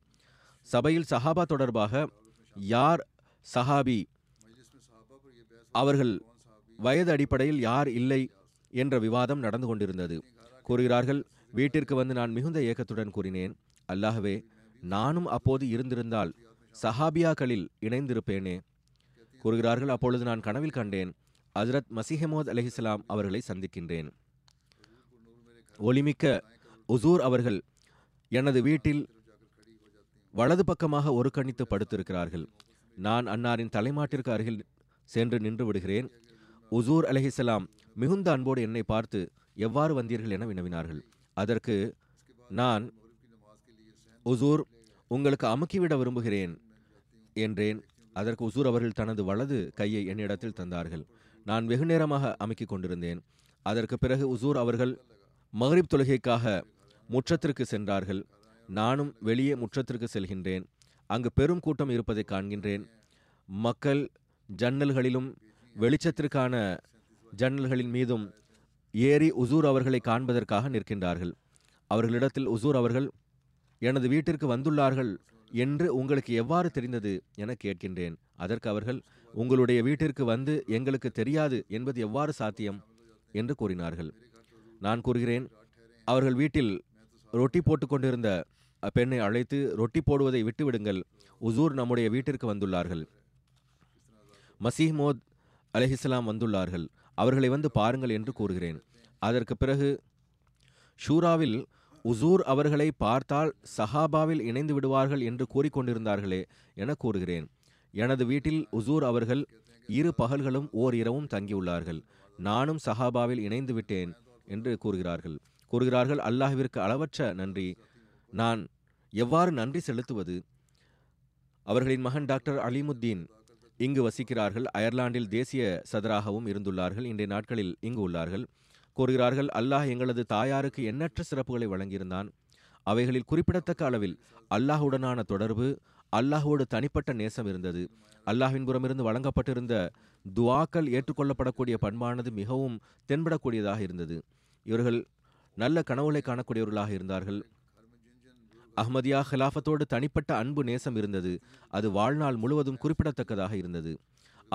சபையில் சஹாபா தொடர்பாக யார் சஹாபி? அவர்கள் வயது அடிப்படையில் யார் இல்லை என்ற விவாதம் நடந்து கொண்டிருந்தது. கூறுகிறார்கள் வீட்டிற்கு வந்து நான் மிகுந்த ஏக்கத்துடன் கூறினேன். அல்லாஹவே நானும் அப்போது இருந்திருந்தால் சஹாபியாக்களில் இணைந்திருப்பேனே. கூறுகிறார்கள் அப்பொழுது நான் கனவில் கண்டேன். ஹஜரத் மசிஹமோத் அலிஹிஸ்லாம் அவர்களை சந்திக்கின்றேன். ஒளிமிக்க உசூர் அவர்கள் எனது வீட்டில் வலது பக்கமாக ஒரு கணித்து படுத்திருக்கிறார்கள். நான் அன்னாரின் தலைமாட்டிற்கு அருகில் சென்று நின்று விடுகிறேன். உசூர் அலஹிசலாம் மிகுந்த அன்போடு என்னை பார்த்து எவ்வாறு வந்தீர்கள் என வினவினார்கள். அதற்கு நான் உசூர் உங்களுக்கு அமுக்கிவிட விரும்புகிறேன் என்றேன். அதற்கு உசூர் அவர்கள் தனது வலது கையை என்னிடத்தில் தந்தார்கள். நான் வெகு நேரமாக அமுக்கிக் கொண்டிருந்தேன். அதற்கு பிறகு உசூர் அவர்கள் மகரிப் தொழுகைக்காக முற்றத்திற்கு சென்றார்கள். நானும் வெளியே முற்றத்திற்கு செல்கின்றேன். அங்கு பெரும் கூட்டம் இருப்பதை காண்கின்றேன். மக்கள் ஜன்னல்களிலும் வெளிச்சத்திற்கான ஜன்னல்களின் மீதும் ஏறி உசூர் அவர்களை காண்பதற்காக நிற்கின்றார்கள். அவர்களிடத்தில் உசூர் அவர்கள் எனது வீட்டிற்கு வந்துள்ளார்கள். என்று உங்களுக்கு எவ்வாறு தெரிந்தது? என கேட்கின்றேன். அதற்கு அவர்கள் உங்களுடைய வீட்டிற்கு வந்து எங்களுக்கு தெரியாது என்பது எவ்வாறு சாத்தியம்? என்று கூறினார்கள். நான் கூறுகிறேன் அவர்கள் வீட்டில் ரொட்டி போட்டு கொண்டிருந்த பெண்ணை அழைத்து ரொட்டி போடுவதை விட்டுவிடுங்கள். உசூர் நம்முடைய வீட்டிற்கு வந்துள்ளார்கள். மசீஹ்மோத் அலஹிஸ்லாம் வந்துள்ளார்கள். அவர்களை வந்து பாருங்கள் என்று கூறுகிறேன். அதற்கு பிறகு ஷூராவில் உசூர் அவர்களை பார்த்தால் சஹாபாவில் இணைந்து விடுவார்கள் என்று கூறிக்கொண்டிருந்தார்களே என கூறுகிறேன். எனது வீட்டில் உசூர் அவர்கள் இரு பகல்களும் ஓர் இரவும் தங்கியுள்ளார்கள். நானும் சஹாபாவில் இணைந்து விட்டேன். என்று கூறுகிறார்கள். கூறுகிறார்கள் அல்லாஹ்விற்கு அளவற்ற நன்றி. நான் எவ்வாறு நன்றி செலுத்துவது? அவர்களின் மகன் டாக்டர் அலிமுத்தீன் இங்கு வசிக்கிறார்கள். அயர்லாந்தில் தேசிய சதராகவும் இருந்துள்ளார்கள். இன்றைய நாட்களில் இங்கு உள்ளார்கள். கூறுகிறார்கள் அல்லாஹ் எங்களது தாயாருக்கு எண்ணற்ற சிறப்புகளை வழங்கியிருந்தான். அவைகளில் குறிப்பிடத்தக்க அளவில் அல்லாஹுடனான தொடர்பு அல்லாஹோடு தனிப்பட்ட நேசம் இருந்தது. அல்லாஹின் புறமிருந்து வழங்கப்பட்டிருந்த துவாக்கள் ஏற்றுக்கொள்ளப்படக்கூடிய பண்பானது மிகவும் தென்படக்கூடியதாக இருந்தது. இவர்கள் நல்ல கனவுகளை காணக்கூடியவர்களாக இருந்தார்கள். அஹ்மதியா ஹிலாஃபத்தோடு தனிப்பட்ட அன்பு நேசம் இருந்தது. அது வாழ்நாள் முழுவதும் குறிப்பிடத்தக்கதாக இருந்தது.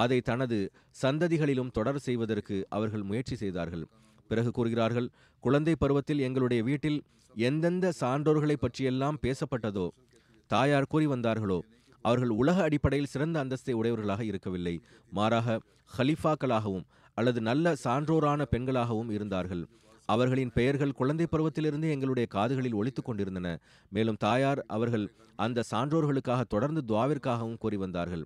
அதை தனது சந்ததிகளிலும் தொடர் செய்வதற்கு அவர்கள் முயற்சி செய்தார்கள். பிறகு கூறுகிறார்கள் குழந்தை பருவத்தில் எங்களுடைய வீட்டில் எந்தெந்த சான்றோர்களை பற்றியெல்லாம் பேசப்பட்டதோ தாயார் கூறி வந்தார்களோ? அவர்கள் உலக அடிப்படையில் சிறந்த அந்தஸ்தை உடையவர்களாக இருக்கவில்லை. மாறாக ஹலிஃபாக்களாகவும் அல்லது நல்ல சான்றோரான பெண்களாகவும் இருந்தார்கள். அவர்களின் பெயர்கள் குழந்தை பருவத்திலிருந்தே எங்களுடைய காதுகளில் ஒலித்து கொண்டிருந்தன. மேலும் தாயார் அவர்கள் அந்த சான்றோர்களுக்காக தொடர்ந்து துவாவிற்காகவும் கூறி வந்தார்கள்.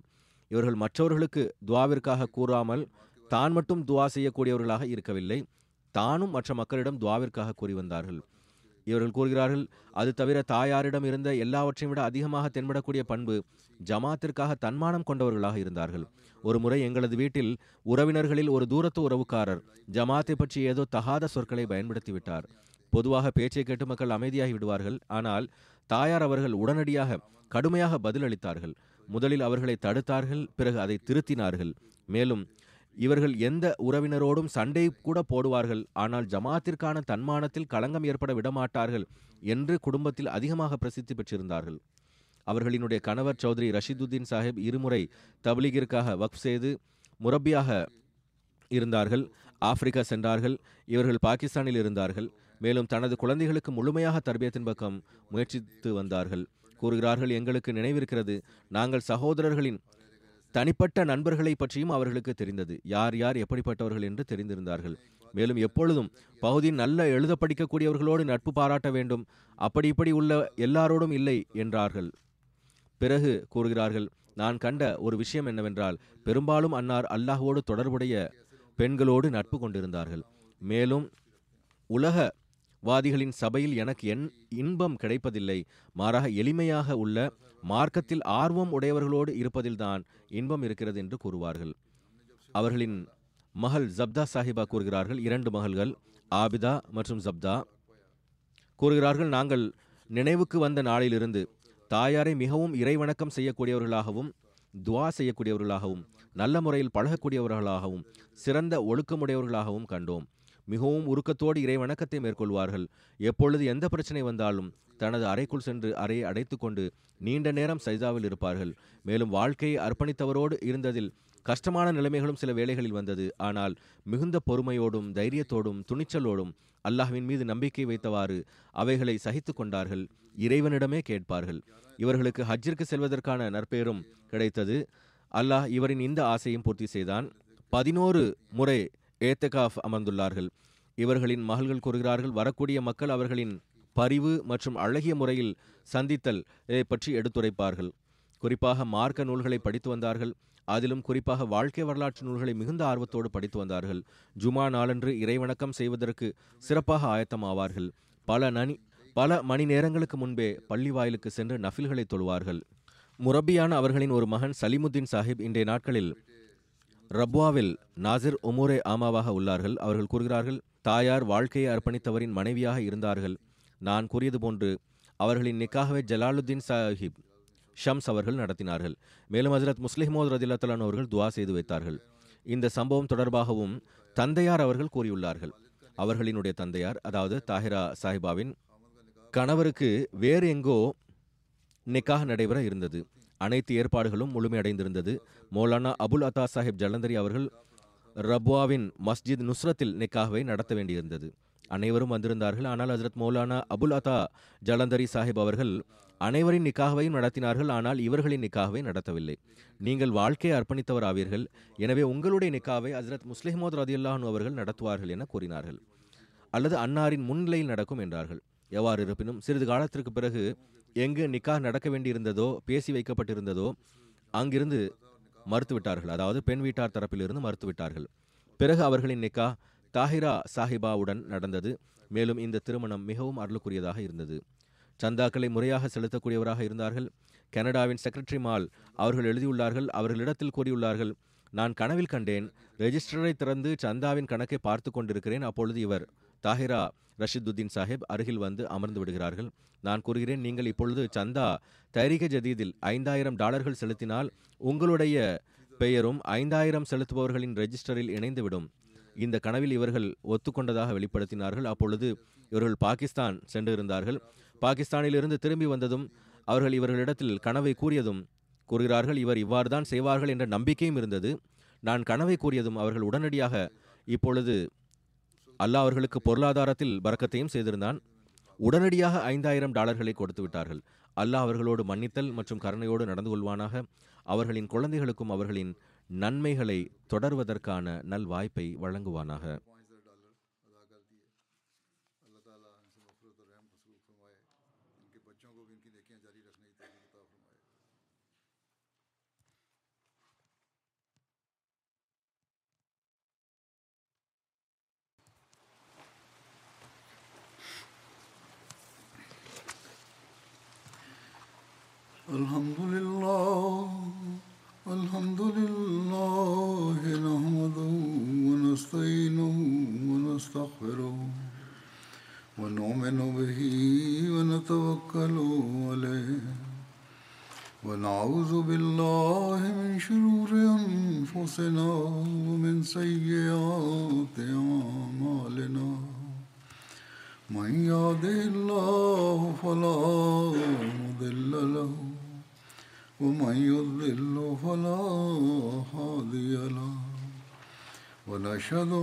இவர்கள் மற்றவர்களுக்கு துவாவிற்காக கூறாமல் தான் மட்டும் துவா செய்யக்கூடியவர்களாக இருக்கவில்லை. தானும் மற்ற மக்களிடம் துவாவிற்காக கூறி வந்தார்கள். இவர்கள் கூறுகிறார்கள் அது தவிர தாயாரிடம் இருந்த எல்லாவற்றையும் விட அதிகமாக தென்படக்கூடிய பண்பு ஜமாத்திற்காக தன்மானம் கொண்டவர்களாக இருந்தார்கள். ஒரு முறை எங்களது வீட்டில் உறவினர்களில் ஒரு தூரத்து உறவுக்காரர் ஜமாத்தை பற்றி ஏதோ தகாத சொற்களை பயன்படுத்தி விட்டார் பொதுவாக பேச்சை கேட்டு மக்கள் அமைதியாகி விடுவார்கள். ஆனால் தாயார் அவர்கள் உடனடியாக கடுமையாக பதிலளித்தார்கள். முதலில் அவர்களை தடுத்தார்கள் பிறகு அதை திருத்தினார்கள். மேலும் இவர்கள் எந்த உறவினரோடும் சண்டை கூட போடுவார்கள். ஆனால் ஜமாத்திற்கான தன்மானத்தில் களங்கம் ஏற்பட விடமாட்டார்கள் என்று குடும்பத்தில் அதிகமாக பிரசித்தி பெற்றிருந்தார்கள். அவர்களினுடைய கணவர் சௌத்ரி ரஷிதுதீன் சாஹிப் இருமுறை தப்லீகிற்காக வக்ஃப் செய்து முரப்பியாக இருந்தார்கள். ஆப்பிரிக்கா சென்றார்கள். இவர்கள் பாகிஸ்தானில் இருந்தார்கள். மேலும் தனது குழந்தைகளுக்கு முழுமையாக தர்பியத்தின் பக்கம் முயற்சித்து வந்தார்கள். கூறுகிறார்கள் எங்களுக்கு நினைவிருக்கிறது. நாங்கள் சகோதரர்களின் தனிப்பட்ட நண்பர்களை பற்றியும் அவர்களுக்கு தெரிந்தது. யார் யார் எப்படிப்பட்டவர்கள் என்று தெரிந்திருந்தார்கள். மேலும் எப்பொழுதும் பகுதி நல்ல எழுத படிக்கக்கூடியவர்களோடு நட்பு பாராட்ட வேண்டும். அப்படி இப்படி உள்ள எல்லாரோடும் இல்லை என்றார்கள். பிறகு கூறுகிறார்கள் நான் கண்ட ஒரு விஷயம் என்னவென்றால் பெரும்பாலும் அன்னார் அல்லாஹோடு தொடர்புடைய பெண்களோடு நட்பு கொண்டிருந்தார்கள். மேலும் உலக வாதிகளின் சபையில் எனக்கு என் இன்பம் கிடைப்பதில்லை. மாறாக எளிமையாக உள்ள மார்க்கத்தில் ஆர்வம் உடையவர்களோடு இருப்பதில்தான் இன்பம் இருக்கிறது என்று கூறுவார்கள். அவர்களின் மகள் ஜப்தா சாஹிபா கூறுகிறார்கள் இரண்டு மகள்கள் ஆபிதா மற்றும் ஜப்தா. கூறுகிறார்கள் நாங்கள் நினைவுக்கு வந்த நாளிலிருந்து தாயாரை மிகவும் இறைவணக்கம் செய்யக்கூடியவர்களாகவும் துவா செய்யக்கூடியவர்களாகவும் நல்ல முறையில் பழகக்கூடியவர்களாகவும் சிறந்த ஒழுக்கமுடையவர்களாகவும் கண்டோம். மிகவும் உருக்கத்தோடு இறை வணக்கத்தை மேற்கொள்வார்கள். எப்பொழுது எந்த பிரச்சனை வந்தாலும் தனது அறைக்குள் சென்று அறையை அடைத்துக்கொண்டு நீண்ட நேரம் சைதாவில் இருப்பார்கள். மேலும் வாழ்க்கையை அர்ப்பணித்தவரோடு இருந்ததில் கஷ்டமான நிலைமைகளும் சில வேளைகளில் வந்தது. ஆனால் மிகுந்த பொறுமையோடும் தைரியத்தோடும் துணிச்சலோடும் அல்லாஹ்வின் மீது நம்பிக்கை வைத்தவாறு அவைகளை சகித்து கொண்டார்கள். இறைவனிடமே கேட்பார்கள். இவர்களுக்கு ஹஜ்ஜிற்கு செல்வதற்கான நற்பெயரும் கிடைத்தது. அல்லாஹ் இவரின் இந்த ஆசையும் பூர்த்தி செய்தான். பதினோரு முறை ஏத்தகாஃப் அமர்ந்துள்ளார்கள். இவர்களின் மகள்கள் கூறுகிறார்கள் வரக்கூடிய மக்கள் அவர்களின் பரிவு மற்றும் அழகிய முறையில் சந்தித்தல் இதை பற்றி எடுத்துரைப்பார்கள். குறிப்பாக மார்க்க நூல்களை படித்து வந்தார்கள். அதிலும் குறிப்பாக வாழ்க்கை வரலாற்று நூல்களை மிகுந்த ஆர்வத்தோடு படித்து வந்தார்கள். ஜுமா நாளன்று இறைவணக்கம் செய்வதற்கு சிறப்பாக ஆயத்தமாவார்கள். பல நனி பல மணி நேரங்களுக்கு முன்பே பள்ளி வாயிலுக்கு சென்று நஃபில்களை தொழுவார்கள். முரப்பியான அவர்களின் ஒரு மகன் சலிமுத்தீன் சாஹிப் இன்றைய நாட்களில் ரப்வாவில் நாசிர் உமூரே ஆமாவாக உள்ளார்கள். அவர்கள் கூறுகிறார்கள் தாயார் வாழ்க்கையை அர்ப்பணித்தவரின் மனைவியாக இருந்தார்கள். நான் கூறியது போன்று அவர்களின் நிக்காகவே ஜலாலுத்தீன் சாஹிப் ஷம்ஸ் அவர்கள் நடத்தினார்கள். மேலும் ஹசரத் முஸ்லிமோத் ரதில்லத்தலான் அவர்கள் துவா செய்து வைத்தார்கள். இந்த சம்பவம் தொடர்பாகவும் தந்தையார் அவர்கள் கூறியுள்ளார்கள். அவர்களினுடைய தந்தையார் அதாவது தாஹிரா சாஹிபாவின் கணவருக்கு வேறு எங்கோ நிக்காக நடைபெற இருந்தது. அனைத்து ஏற்பாடுகளும் முழுமையடைந்திருந்தது. மௌலானா அபுல் அத்தா சாஹிப் ஜலந்தரி அவர்கள் ரப்வாவின் மஸ்ஜித் நுஸ்ரத்தில் நிக்காகவை நடத்த வேண்டியிருந்தது. அனைவரும் வந்திருந்தார்கள். ஆனால் ஹசரத் மௌலானா அபுல் அத்தா ஜலந்தரி சாஹிப் அவர்கள் அனைவரின் நிக்காகவையும் நடத்தினார்கள். ஆனால் இவர்களின் நிக்காகவை நடத்தவில்லை. நீங்கள் வாழ்க்கையை அர்ப்பணித்தவர் ஆவீர்கள் எனவே உங்களுடைய நிக்காவை ஹசரத் முஸ்லிஹமோத் ரதியுல்லாஹன் அவர்கள் நடத்துவார்கள் என கூறினார்கள். அல்லது அன்னாரின் முன்னிலையில் நடக்கும் என்றார்கள். எவ்வாறு இருப்பினும் சிறிது காலத்திற்கு பிறகு எங்கு நிக்கா நடக்க வேண்டியிருந்ததோ பேசி வைக்கப்பட்டிருந்ததோ அங்கிருந்து மறுத்துவிட்டார்கள். அதாவது பெண் வீட்டார் தரப்பிலிருந்து மறுத்துவிட்டார்கள். பிறகு அவர்களின் நிக்கா தாஹிரா சாஹிபாவுடன் நடந்தது. மேலும் இந்த திருமணம் மிகவும் அருளுக்குரியதாக இருந்தது. சந்தாக்களை முறையாக செலுத்தக்கூடியவராக இருந்தார்கள். கனடாவின் செக்ரட்டரி மால் அவர்கள் எழுதியுள்ளார்கள். அவர்களிடத்தில் கூறியுள்ளார்கள் நான் கனவில் கண்டேன். ரெஜிஸ்டரை திறந்து சந்தாவின் கணக்கை பார்த்து கொண்டிருக்கிறேன். அப்பொழுது இவர் தாஹிரா ரஷிதுத்தீன் சாஹிப் அருகில் வந்து அமர்ந்து விடுகிறார்கள். நான் கூறுகிறேன் நீங்கள் இப்பொழுது சந்தா தரிக ஜதீதில் ஐந்தாயிரம் டாலர்கள் செலுத்தினால் உங்களுடைய பெயரும் ஐந்தாயிரம் செலுத்துபவர்களின் ரெஜிஸ்டரில் இணைந்துவிடும். இந்த கனவில் இவர்கள் ஒத்துக்கொண்டதாக வெளிப்படுத்தினார்கள். அப்பொழுது இவர்கள் பாகிஸ்தான் சென்றிருந்தார்கள். பாகிஸ்தானிலிருந்து திரும்பி வந்ததும் அவர்கள் இவர்களிடத்தில் கனவை கூறியதும் கூறுகிறார்கள் இவர் இவ்வாறு தான் செய்வார்கள் என்ற நம்பிக்கையும் இருந்தது. நான் கனவை கூறியதும் அவர்கள் உடனடியாக இப்பொழுது அல்லாஹ் அவர்களுக்கு பொருளாதாரத்தில் பறக்கத்தையும் செய்திருந்தான். உடனடியாக ஐந்தாயிரம் டாலர்களை கொடுத்து விட்டார்கள் அல்லாஹ் அவர்களோடு மன்னித்தல் மற்றும் கருணையோடு நடந்து கொள்வானாக. அவர்களின் குழந்தைகளுக்கும் அவர்களின் நன்மைகளை தொடர்வதற்கான நல் வாய்ப்பை வழங்குவானாக. الحمد שלנו